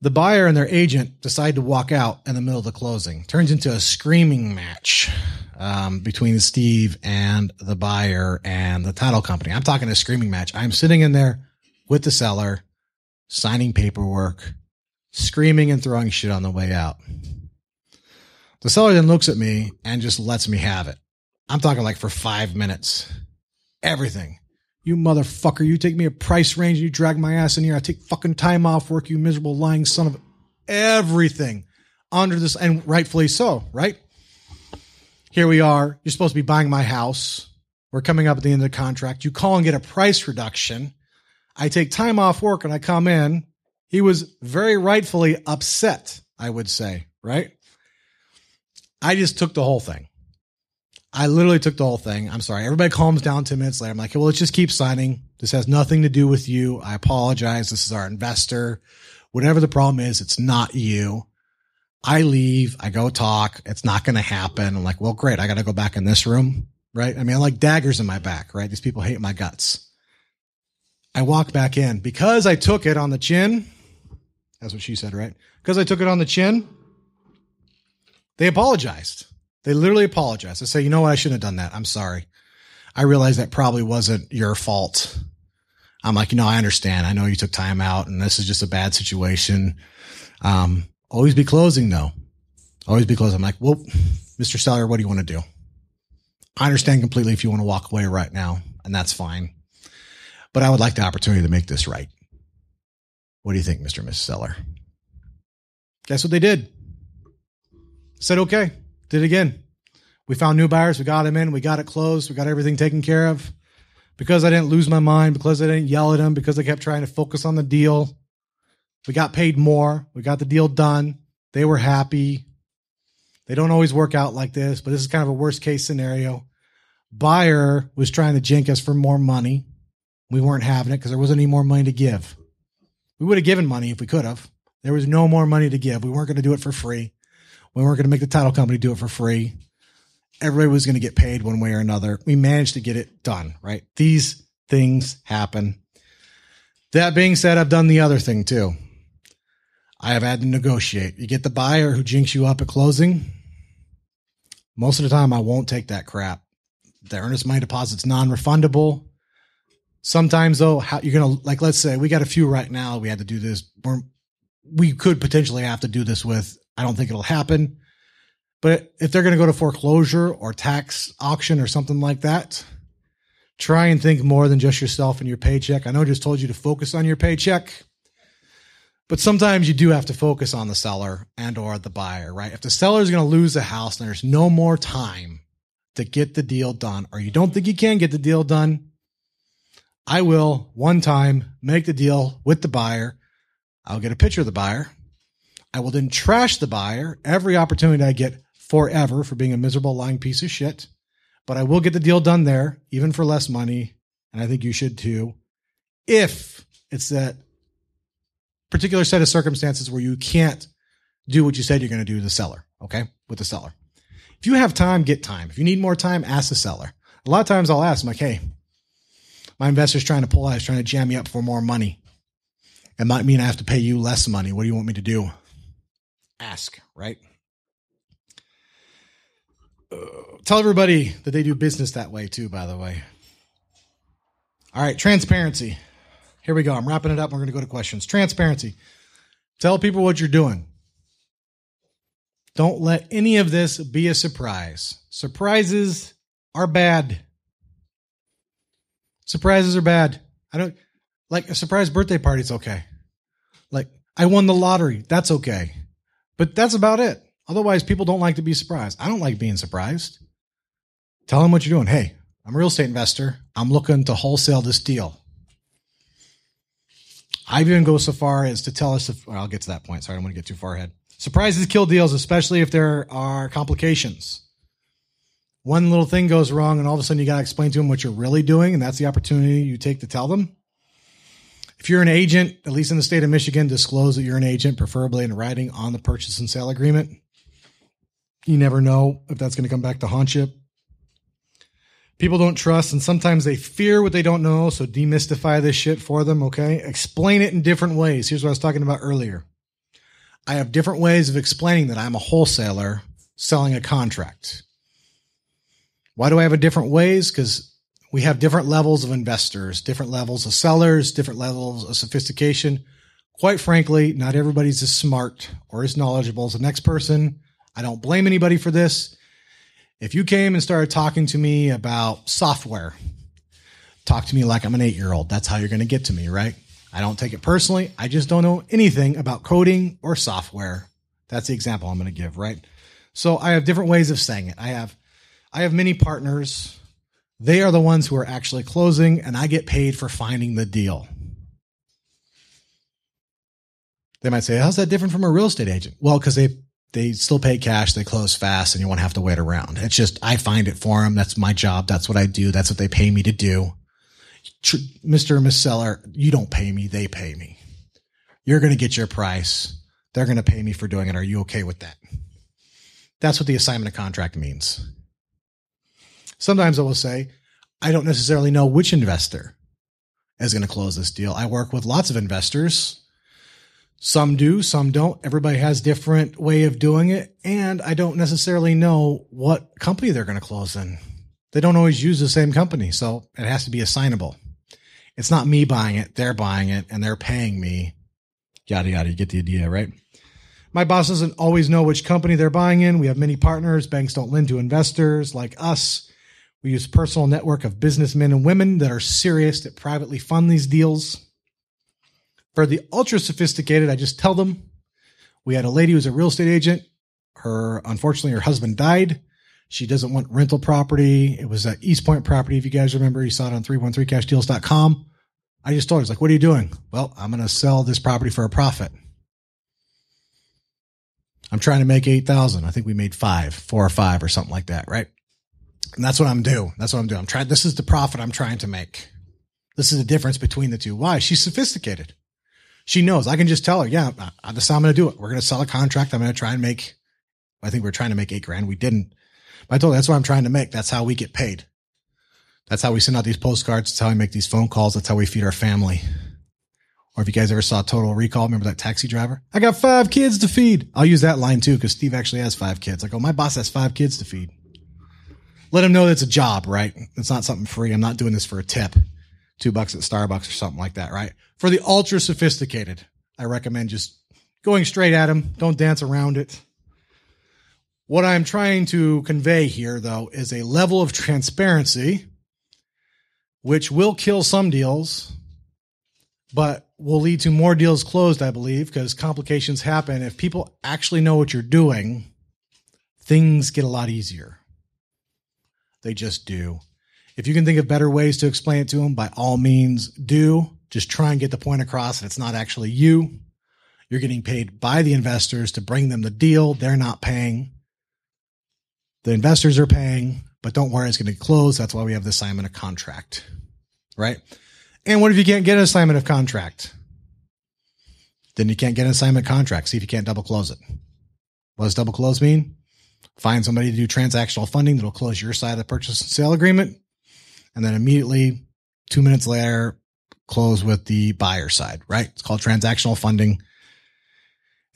A: The buyer and their agent decide to walk out in the middle of the closing. Turns into a screaming match um, between Steve and the buyer and the title company. I'm talking a screaming match. I'm sitting in there with the seller, signing paperwork, screaming and throwing shit on the way out. The seller then looks at me and just lets me have it. I'm talking like for five minutes. Everything. You motherfucker, you take me a price range you drag my ass in here. I take fucking time off work, you miserable lying son of everything under this, and rightfully so, right? Here we are. You're supposed to be buying my house. We're coming up at the end of the contract. You call and get a price reduction. I take time off work and I come in. He was very rightfully upset, I would say, right? I just took the whole thing. I literally took the whole thing. I'm sorry. Everybody calms down 10 minutes later. I'm like, well, let's just keep signing. This has nothing to do with you. I apologize. This is our investor. Whatever the problem is, it's not you. I leave. I go talk. It's not going to happen. I'm like, well, great. I got to go back in this room. Right. I mean, I like daggers in my back, right? These people hate my guts. I walk back in because I took it on the chin. That's what she said, right? Because I took it on the chin. They apologized. They literally apologized. They say, you know what? I shouldn't have done that. I'm sorry. I realize that probably wasn't your fault. I'm like, you know, I understand. I know you took time out and this is just a bad situation. Um, always be closing though. Always be closing. I'm like, well, Mr. Seller, what do you want to do? I understand completely if you want to walk away right now and that's fine, but I would like the opportunity to make this right. What do you think, Mr. and Mrs. Seller? Guess what they did? Said, okay, did it again. We found new buyers. We got them in. We got it closed. We got everything taken care of. Because I didn't lose my mind, because I didn't yell at them, because I kept trying to focus on the deal. We got paid more. We got the deal done. They were happy. They don't always work out like this, but this is kind of a worst case scenario. Buyer was trying to jink us for more money. We weren't having it because there wasn't any more money to give. We would have given money if we could have. There was no more money to give. We weren't going to do it for free. We weren't going to make the title company do it for free. everybody was going to get paid one way or another. We managed to get it done, right? These things happen. That being said, I've done the other thing too. I have had to negotiate. You get the buyer who jinx you up at closing. Most of the time, I won't take that crap. The earnest money deposit's non-refundable. Sometimes though, how you're gonna like, let's say we got a few right now. We had to do this. We're, we could potentially have to do this with. I don't think it'll happen. But if they're to go to foreclosure or tax auction or something like that, try and think more than just yourself and your paycheck. I know I just told you to focus on your paycheck, but sometimes you do have to focus on the seller and or the buyer, right? If the seller is going to lose the house and there's no more time to get the deal done, or you don't think you can get the deal done, I will one time make the deal with the buyer. I'll get a picture of the buyer. I will then trash the buyer every opportunity I get forever for being a miserable lying piece of shit. But I will get the deal done there, even for less money. And I think you should too. If it's that particular set of circumstances where you can't do what you said you're going to do to the seller. Okay. With the seller. If you have time, get time. If you need more time, ask the seller. A lot of times I'll ask them like, Hey, my investor's trying to pull out, he's trying to jam me up for more money. It might mean I have to pay you less money. What do you want me to do? Ask, right? Uh, tell everybody that they do business that way too, by the way. All right, transparency. Here we go. I'm wrapping it up. We're going to go to questions. Transparency. Tell people what you're doing. Don't let any of this be a surprise. Surprises are bad. Surprises are bad. I don't like a surprise birthday party. It's okay. Like I won the lottery. That's okay. But that's about it. Otherwise, people don't like to be surprised. I don't like being surprised. Tell them what you're doing. Hey, I'm a real estate investor. I'm looking to wholesale this deal. I even go so far as to tell us if well, I'll get to that point. Sorry, I don't want to get too far ahead. Surprises kill deals, especially if there are complications. One little thing goes wrong, and all of a sudden you got to explain to them what you're really doing, and that's the opportunity you take to tell them. If you're an agent, at least in the state of Michigan, disclose that you're an agent, preferably in writing on the purchase and sale agreement. You never know if that's going to come back to haunt you. People don't trust and sometimes they fear what they don't know. So demystify this shit for them. Okay. Explain it in different ways. Here's what I was talking about earlier. I have different ways of explaining that I'm a wholesaler selling a contract. Why do I have a different ways? Because we have different levels of investors, different levels of sellers, different levels of sophistication. Quite frankly, not everybody's as smart or as knowledgeable as the next person. I don't blame anybody for this. If you came and started talking to me about software, talk to me like I'm an eight year old. That's how you're going to get to me, right? I don't take it personally. I just don't know anything about coding or software. That's the example I'm going to give, right? So I have different ways of saying it. I have, I have many partners. They are the ones who are actually closing and I get paid for finding the deal. They might say, how's that different from a real estate agent? Well, because they they still pay cash, they close fast, and you won't have to wait around. It's just I find it for them. That's my job. That's what I do. That's what they pay me to do. Mr. and Miss Seller, you don't pay me, they pay me. You're going to get your price. They're going to pay me for doing it. Are you okay with that? That's what the assignment of contract means. Sometimes I will say, I don't necessarily know which investor is going to close this deal. I work with lots of investors some do, some don't. Everybody has different way of doing it. And I don't necessarily know what company they're going to close in. They don't always use the same company. So it has to be assignable. It's not me buying it. They're buying it and they're paying me. Yada, yada. You get the idea, right? My boss doesn't always know which company they're buying in. We have many partners. Banks don't lend to investors like us. We use personal network of businessmen and women that are serious that privately fund these deals. For the ultra sophisticated, I just tell them we had a lady who's a real estate agent. Her, unfortunately, her husband died. She doesn't want rental property. It was at East Point property. If you guys remember, you saw it on 313cashdeals.com. I just told her, like, what are you doing? Well, I'm going to sell this property for a profit. I'm trying to make 8,000. I think we made five, four or five or something like that. Right. And that's what I'm doing. That's what I'm doing. I'm trying. This is the profit I'm trying to make. This is the difference between the two. Why? She's sophisticated she knows. I can just tell her, yeah, that's how I'm going to do it. We're going to sell a contract. I'm going to try and make, I think we are trying to make eight grand. We didn't. But I told you that's what I'm trying to make. That's how we get paid. That's how we send out these postcards. That's how we make these phone calls. That's how we feed our family. Or if you guys ever saw Total Recall, remember that taxi driver? I got five kids to feed. I'll use that line too because Steve actually has five kids. I go, my boss has five kids to feed. Let them know that's a job, right? It's not something free. I'm not doing this for a tip. Two bucks at Starbucks or something like that, right? For the ultra sophisticated, I recommend just going straight at them. Don't dance around it. What I'm trying to convey here, though, is a level of transparency which will kill some deals, but will lead to more deals closed, I believe, because complications happen. If people actually know what you're doing, things get a lot easier. They just do. If you can think of better ways to explain it to them, by all means do. Just try and get the point across that it's not actually you. You're getting paid by the investors to bring them the deal. They're not paying. The investors are paying, but don't worry, it's going to close. That's why we have the assignment of contract, right? And what if you can't get an assignment of contract? Then you can't get an assignment contract. See if you can't double close it. What does double close mean? Find somebody to do transactional funding that'll close your side of the purchase and sale agreement. And then immediately, two minutes later, close with the buyer side, right? It's called transactional funding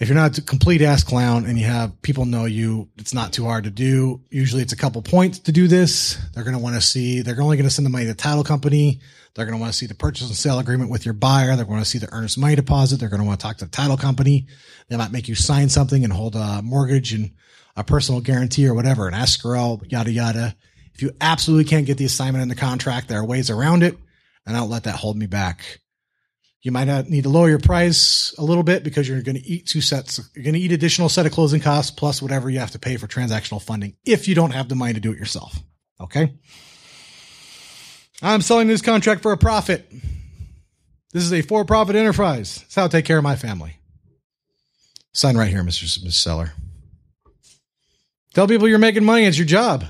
A: if you're not a complete ass clown and you have people know you, it's not too hard to do. Usually it's a couple points to do this. They're going to want to see, they're only going to send the money to the title company. They're going to want to see the purchase and sale agreement with your buyer. They're going to see the earnest money deposit. They're going to want to talk to the title company. They might make you sign something and hold a mortgage and a personal guarantee or whatever, an escrow, yada, yada. If you absolutely can't get the assignment in the contract, there are ways around it. And I don't let that hold me back. You might not need to lower your price a little bit because you're going to eat two sets. You're going to eat additional set of closing costs plus whatever you have to pay for transactional funding if you don't have the money to do it yourself. Okay. I'm selling this contract for a profit. This is a for profit enterprise. That's how I take care of my family. Sign right here, Mr. Mr. Seller. Tell people you're making money. It's your job.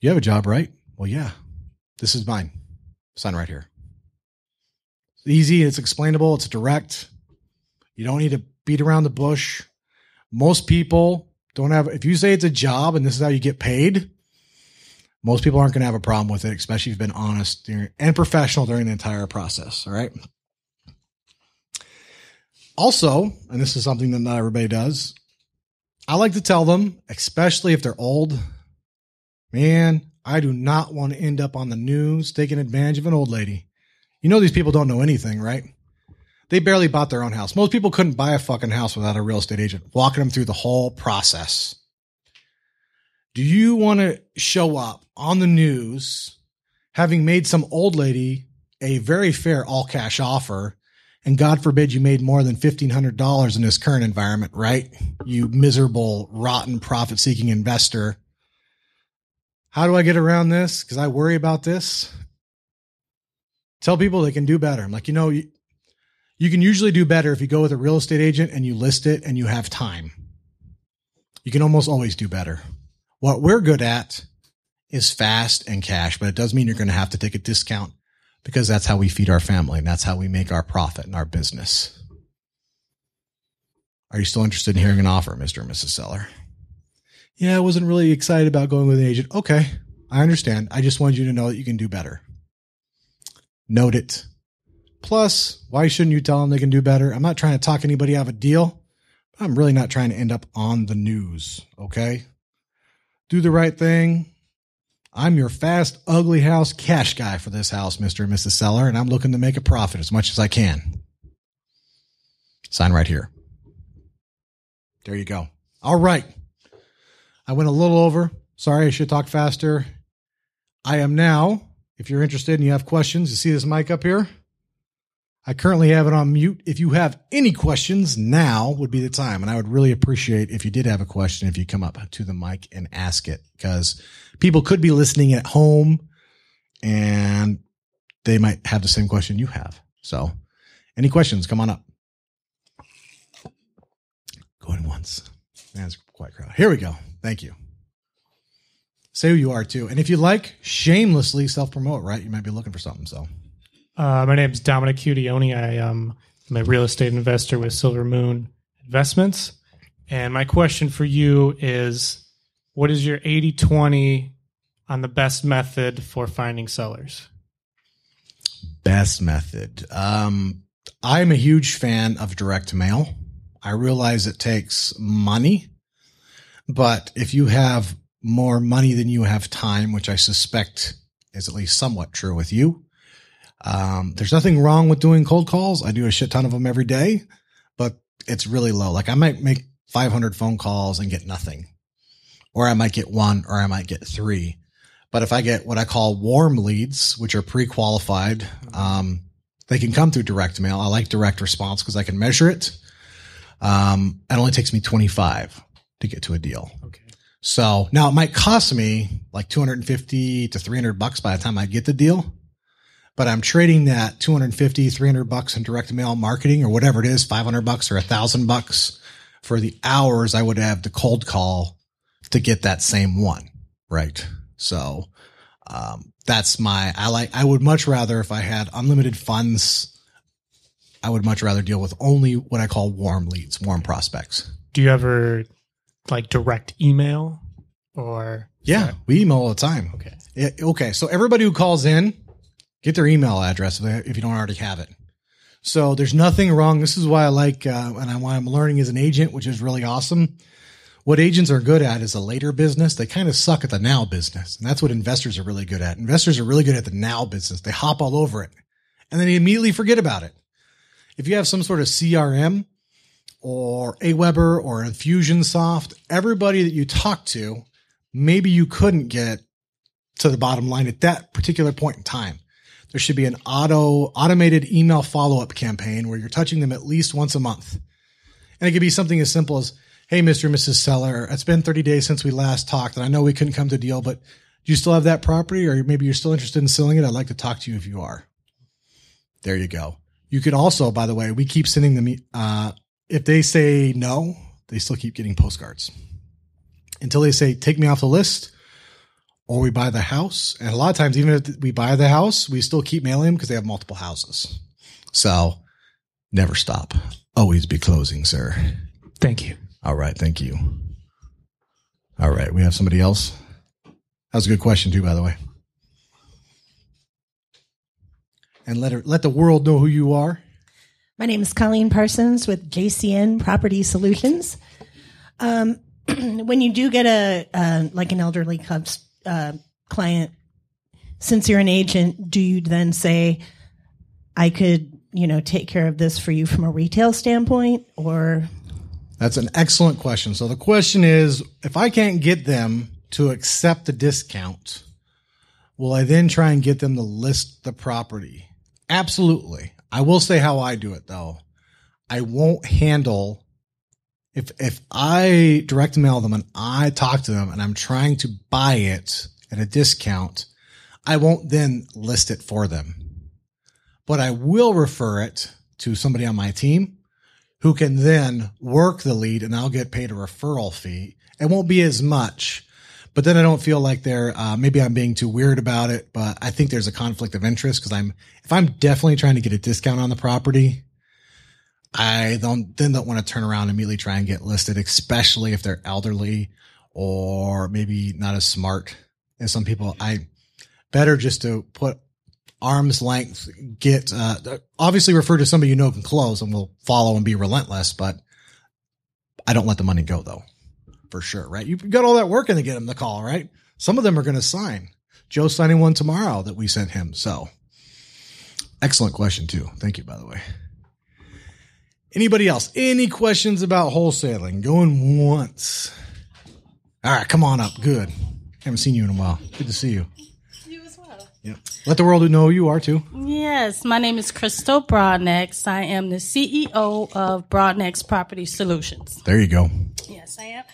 A: You have a job, right? Well, yeah. This is mine. Sign right here easy, it's explainable, it's direct. You don't need to beat around the bush. Most people don't have, if you say it's a job and this is how you get paid, most people aren't going to have a problem with it, especially if you've been honest and professional during the entire process. All right. Also, and this is something that not everybody does, I like to tell them, especially if they're old, man, I do not want to end up on the news taking advantage of an old lady. You know, these people don't know anything, right? They barely bought their own house. Most people couldn't buy a fucking house without a real estate agent walking them through the whole process. Do you want to show up on the news having made some old lady a very fair all cash offer? And God forbid you made more than $1,500 in this current environment, right? You miserable, rotten, profit seeking investor. How do I get around this? Because I worry about this. Tell people they can do better. I'm like, you know, you, you can usually do better if you go with a real estate agent and you list it and you have time. You can almost always do better. What we're good at is fast and cash, but it does mean you're going to have to take a discount because that's how we feed our family and that's how we make our profit in our business. Are you still interested in hearing an offer, Mr. and Mrs. Seller? Yeah, I wasn't really excited about going with an agent. Okay, I understand. I just wanted you to know that you can do better note it. Plus, why shouldn't you tell them they can do better? I'm not trying to talk anybody out of a deal. I'm really not trying to end up on the news. Okay. Do the right thing. I'm your fast, ugly house cash guy for this house, Mr. and Mrs. Seller, and I'm looking to make a profit as much as I can. Sign right here. There you go. All right. I went a little over. Sorry, I should talk faster. I am now if you're interested and you have questions, you see this mic up here? I currently have it on mute. If you have any questions, now would be the time. And I would really appreciate if you did have a question, if you come up to the mic and ask it because people could be listening at home and they might have the same question you have. So any questions, come on up. Going once. That's quite crowded. Here we go. Thank you. Say who you are too. And if you like, shamelessly self promote, right? You might be looking for something. So,
B: uh, my name is Dominic Cudioni. I am a real estate investor with Silver Moon Investments. And my question for you is what is your 80 20 on the best method for finding sellers?
A: Best method. Um, I'm a huge fan of direct mail. I realize it takes money, but if you have more money than you have time, which I suspect is at least somewhat true with you, um, there's nothing wrong with doing cold calls. I do a shit ton of them every day, but it's really low. Like I might make 500 phone calls and get nothing, or I might get one, or I might get three. But if I get what I call warm leads, which are pre-qualified, um, they can come through direct mail. I like direct response because I can measure it. Um, it only takes me 25 to get to a deal.
B: Okay.
A: So now it might cost me like 250 to 300 bucks by the time I get the deal, but I'm trading that 250, 300 bucks in direct mail marketing or whatever it is, 500 bucks or a thousand bucks for the hours I would have to cold call to get that same one. Right. So, um, that's my, I like, I would much rather if I had unlimited funds, I would much rather deal with only what I call warm leads, warm prospects.
B: Do you ever like direct email or?
A: Yeah, we email all the time.
B: Okay.
A: Okay. So everybody who calls in, get their email address if you don't already have it. So there's nothing wrong. This is why I like, uh, and why I'm learning as an agent, which is really awesome. What agents are good at is a later business. They kind of suck at the now business. And that's what investors are really good at. Investors are really good at the now business. They hop all over it and then they immediately forget about it. If you have some sort of CRM or Aweber or Infusionsoft, everybody that you talk to, maybe you couldn't get to the bottom line at that particular point in time. There should be an auto automated email follow up campaign where you're touching them at least once a month. And it could be something as simple as, Hey, Mr. and Mrs. Seller, it's been 30 days since we last talked and I know we couldn't come to a deal, but do you still have that property or maybe you're still interested in selling it? I'd like to talk to you if you are. There you go. You could also, by the way, we keep sending them, uh, if they say no, they still keep getting postcards until they say, take me off the list or we buy the house. And a lot of times, even if we buy the house, we still keep mailing them because they have multiple houses. So never stop. Always be closing, sir.
B: Thank you.
A: All right. Thank you. All right. We have somebody else. That was a good question too, by the way. And let her, let the world know who you are.
C: My name is Colleen Parsons with JCN Property Solutions. Um, when you do get a uh, like an elderly cubs, uh, client, since you're an agent, do you then say, "I could, you know, take care of this for you from a retail standpoint," or
A: That's an excellent question. So the question is, if I can't get them to accept the discount, will I then try and get them to list the property? Absolutely. I will say how I do it though. I won't handle if if I direct mail them and I talk to them and I'm trying to buy it at a discount, I won't then list it for them. But I will refer it to somebody on my team who can then work the lead and I'll get paid a referral fee. It won't be as much, but then I don't feel like they're, uh, maybe I'm being too weird about it, but I think there's a conflict of interest because I'm, if I'm definitely trying to get a discount on the property, I don't, then don't want to turn around and immediately try and get listed, especially if they're elderly or maybe not as smart as some people. I better just to put arm's length, get, uh, obviously refer to somebody you know can close and will follow and be relentless, but I don't let the money go though, for sure. Right. You got all that work in to get them the call, right? Some of them are going to sign. Joe's signing one tomorrow that we sent him. So excellent question too. Thank you, by the way. Anybody else? Any questions about wholesaling? Going once. All right. Come on up. Good. Haven't seen you in a while. Good to see you.
D: You as well.
A: Yeah. Let the world know who you are too.
D: Yes, my name is Crystal Broadnax. I am the CEO of Broadnax Property Solutions.
A: There you go.
D: Yes, I am.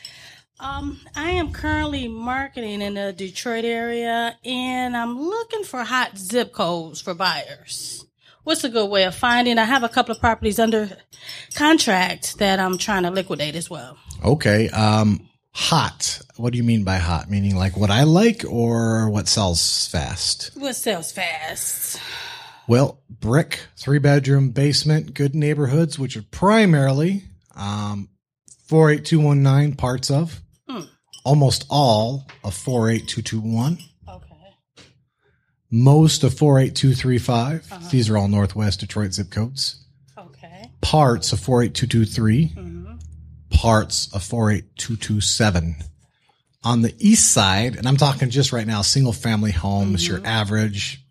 D: Um, I am currently marketing in the Detroit area, and I'm looking for hot zip codes for buyers. What's a good way of finding? I have a couple of properties under contract that I'm trying to liquidate as well.
A: Okay. Um, hot. What do you mean by hot? Meaning like what I like or what sells fast?
D: What sells fast?
A: Well, brick, three bedroom basement, good neighborhoods, which are primarily, um, 48219 parts of. almost all of 48221,
D: Okay.
A: Most of 48235. Uh-huh. These are all Northwest Detroit zip codes.
D: Okay.
A: Parts of 48223, mm-hmm. parts of 48227. On the east side, and I'm talking just right now, single family homes, your mm-hmm. average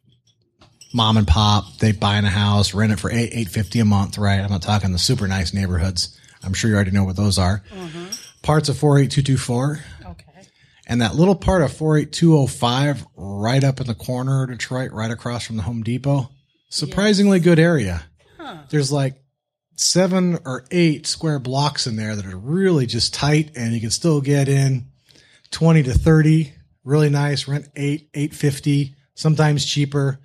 A: mom and pop, they buy in a house, rent it for eight eight fifty a month, right? I'm not talking the super nice neighborhoods. I'm sure you already know what those are. Mm-hmm. Parts of 48224,
D: Okay.
A: And that little part of 48205 right up in the corner of Detroit, right across from the Home Depot. Surprisingly good area. There's like seven or eight square blocks in there that are really just tight and you can still get in 20 to 30. Really nice. Rent eight, 850, sometimes cheaper.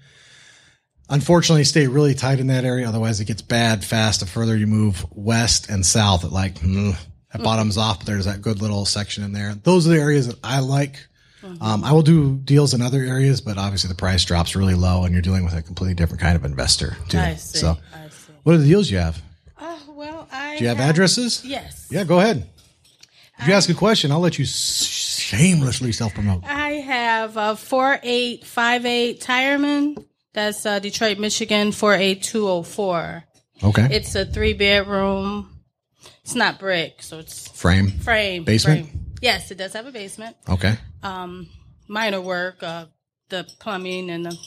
A: Unfortunately, stay really tight in that area. Otherwise, it gets bad fast the further you move west and south. It like, mm, that bottoms off. But there's that good little section in there. Those are the areas that I like. Um, I will do deals in other areas, but obviously the price drops really low and you're dealing with a completely different kind of investor too.
D: I see.
A: So
D: I see.
A: what are the deals you have?
D: Oh, well, I.
A: Do you have addresses?
D: Yes.
A: Yeah, go ahead. If you ask a question, I'll let you shamelessly self promote.
D: I have uh, 4858 Tireman. That's uh, Detroit, Michigan, 48204.
A: Okay.
D: It's a three bedroom. It's not brick, so it's
A: Frame.
D: frame.
A: Basement?
D: frame. Yes, it does have a basement.
A: Okay.
D: Um, minor work, uh, the plumbing and the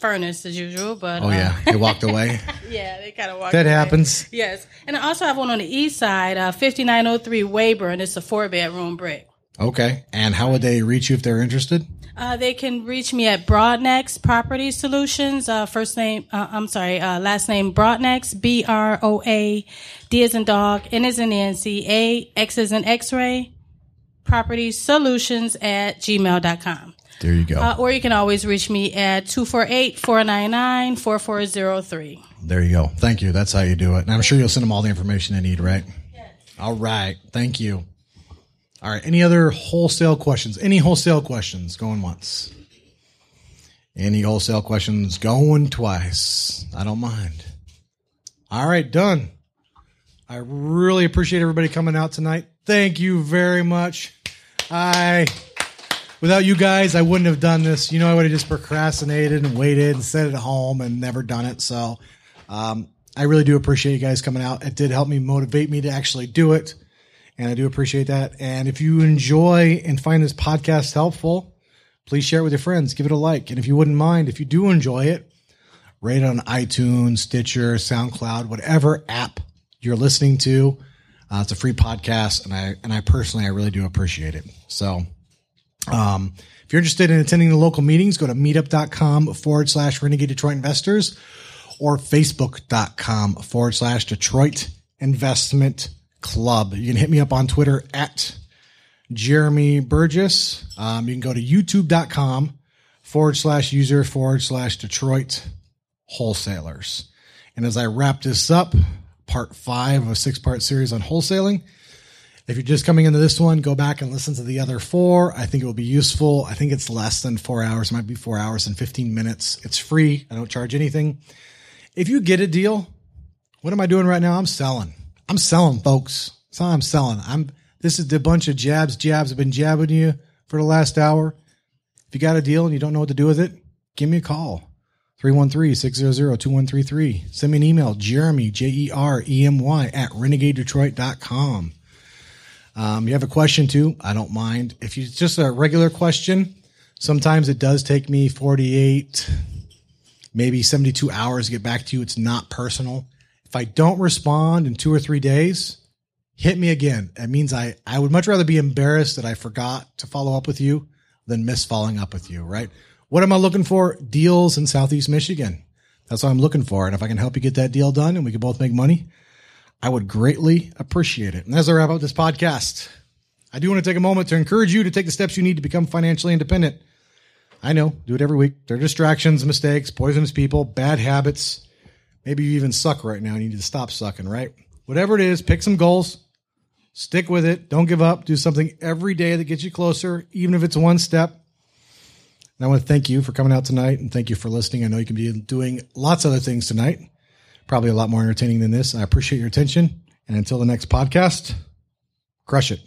D: furnace as usual, but
A: Oh
D: uh,
A: yeah, you walked away.
D: yeah, they kind of walk.
A: That
D: away.
A: happens.
D: Yes, and I also have one on the east side, uh, 5903 Wayburn. It's a four bedroom brick.
A: Okay. And how would they reach you if they're interested?
D: Uh, they can reach me at Broadnax Property Solutions. Uh, first name, uh, I'm sorry, uh, last name Broadnax, B R O A, D as in dog, N as in Nancy, A, X as in X ray, property solutions at gmail.com.
A: There you go.
D: Uh, or you can always reach me at 248 499 4403.
A: there you go. Thank you. That's how you do it. And I'm sure you'll send them all the information they need, right? Yes. All right. Thank you. All right. Any other wholesale questions? Any wholesale questions going once? Any wholesale questions going twice? I don't mind. All right. Done. I really appreciate everybody coming out tonight. Thank you very much. I, without you guys, I wouldn't have done this. You know, I would have just procrastinated and waited and sat at home and never done it. So, um, I really do appreciate you guys coming out. It did help me motivate me to actually do it. And I do appreciate that. And if you enjoy and find this podcast helpful, please share it with your friends. Give it a like. And if you wouldn't mind, if you do enjoy it, rate it on iTunes, Stitcher, SoundCloud, whatever app you're listening to. Uh, it's a free podcast, and I and I personally I really do appreciate it. So, um, if you're interested in attending the local meetings, go to meetup.com forward slash Renegade Detroit Investors or facebook.com forward slash Detroit Investment Club. You can hit me up on Twitter at Jeremy Burgess. Um, you can go to youtube.com forward slash user forward slash Detroit wholesalers. And as I wrap this up, part five of a six part series on wholesaling. If you're just coming into this one, go back and listen to the other four. I think it will be useful. I think it's less than four hours. It might be four hours and 15 minutes. It's free. I don't charge anything. If you get a deal, what am I doing right now? I'm selling. I'm selling, folks. That's all I'm selling. I'm, this is the bunch of jabs, jabs I've been jabbing you for the last hour. If you got a deal and you don't know what to do with it, give me a call. 313-600-2133. Send me an email, Jeremy, J-E-R-E-M-Y at renegadedetroit.com. Um, you have a question too? I don't mind. If you just a regular question, sometimes it does take me 48, maybe 72 hours to get back to you. It's not personal. If I don't respond in two or three days, hit me again. It means I, I would much rather be embarrassed that I forgot to follow up with you than miss following up with you, right? What am I looking for? Deals in Southeast Michigan. That's what I'm looking for. And if I can help you get that deal done and we can both make money, I would greatly appreciate it. And as I wrap up this podcast, I do want to take a moment to encourage you to take the steps you need to become financially independent. I know, do it every week. There are distractions, mistakes, poisonous people, bad habits. Maybe you even suck right now and you need to stop sucking, right? Whatever it is, pick some goals, stick with it, don't give up, do something every day that gets you closer, even if it's one step. And I want to thank you for coming out tonight and thank you for listening. I know you can be doing lots of other things tonight, probably a lot more entertaining than this. I appreciate your attention. And until the next podcast, crush it.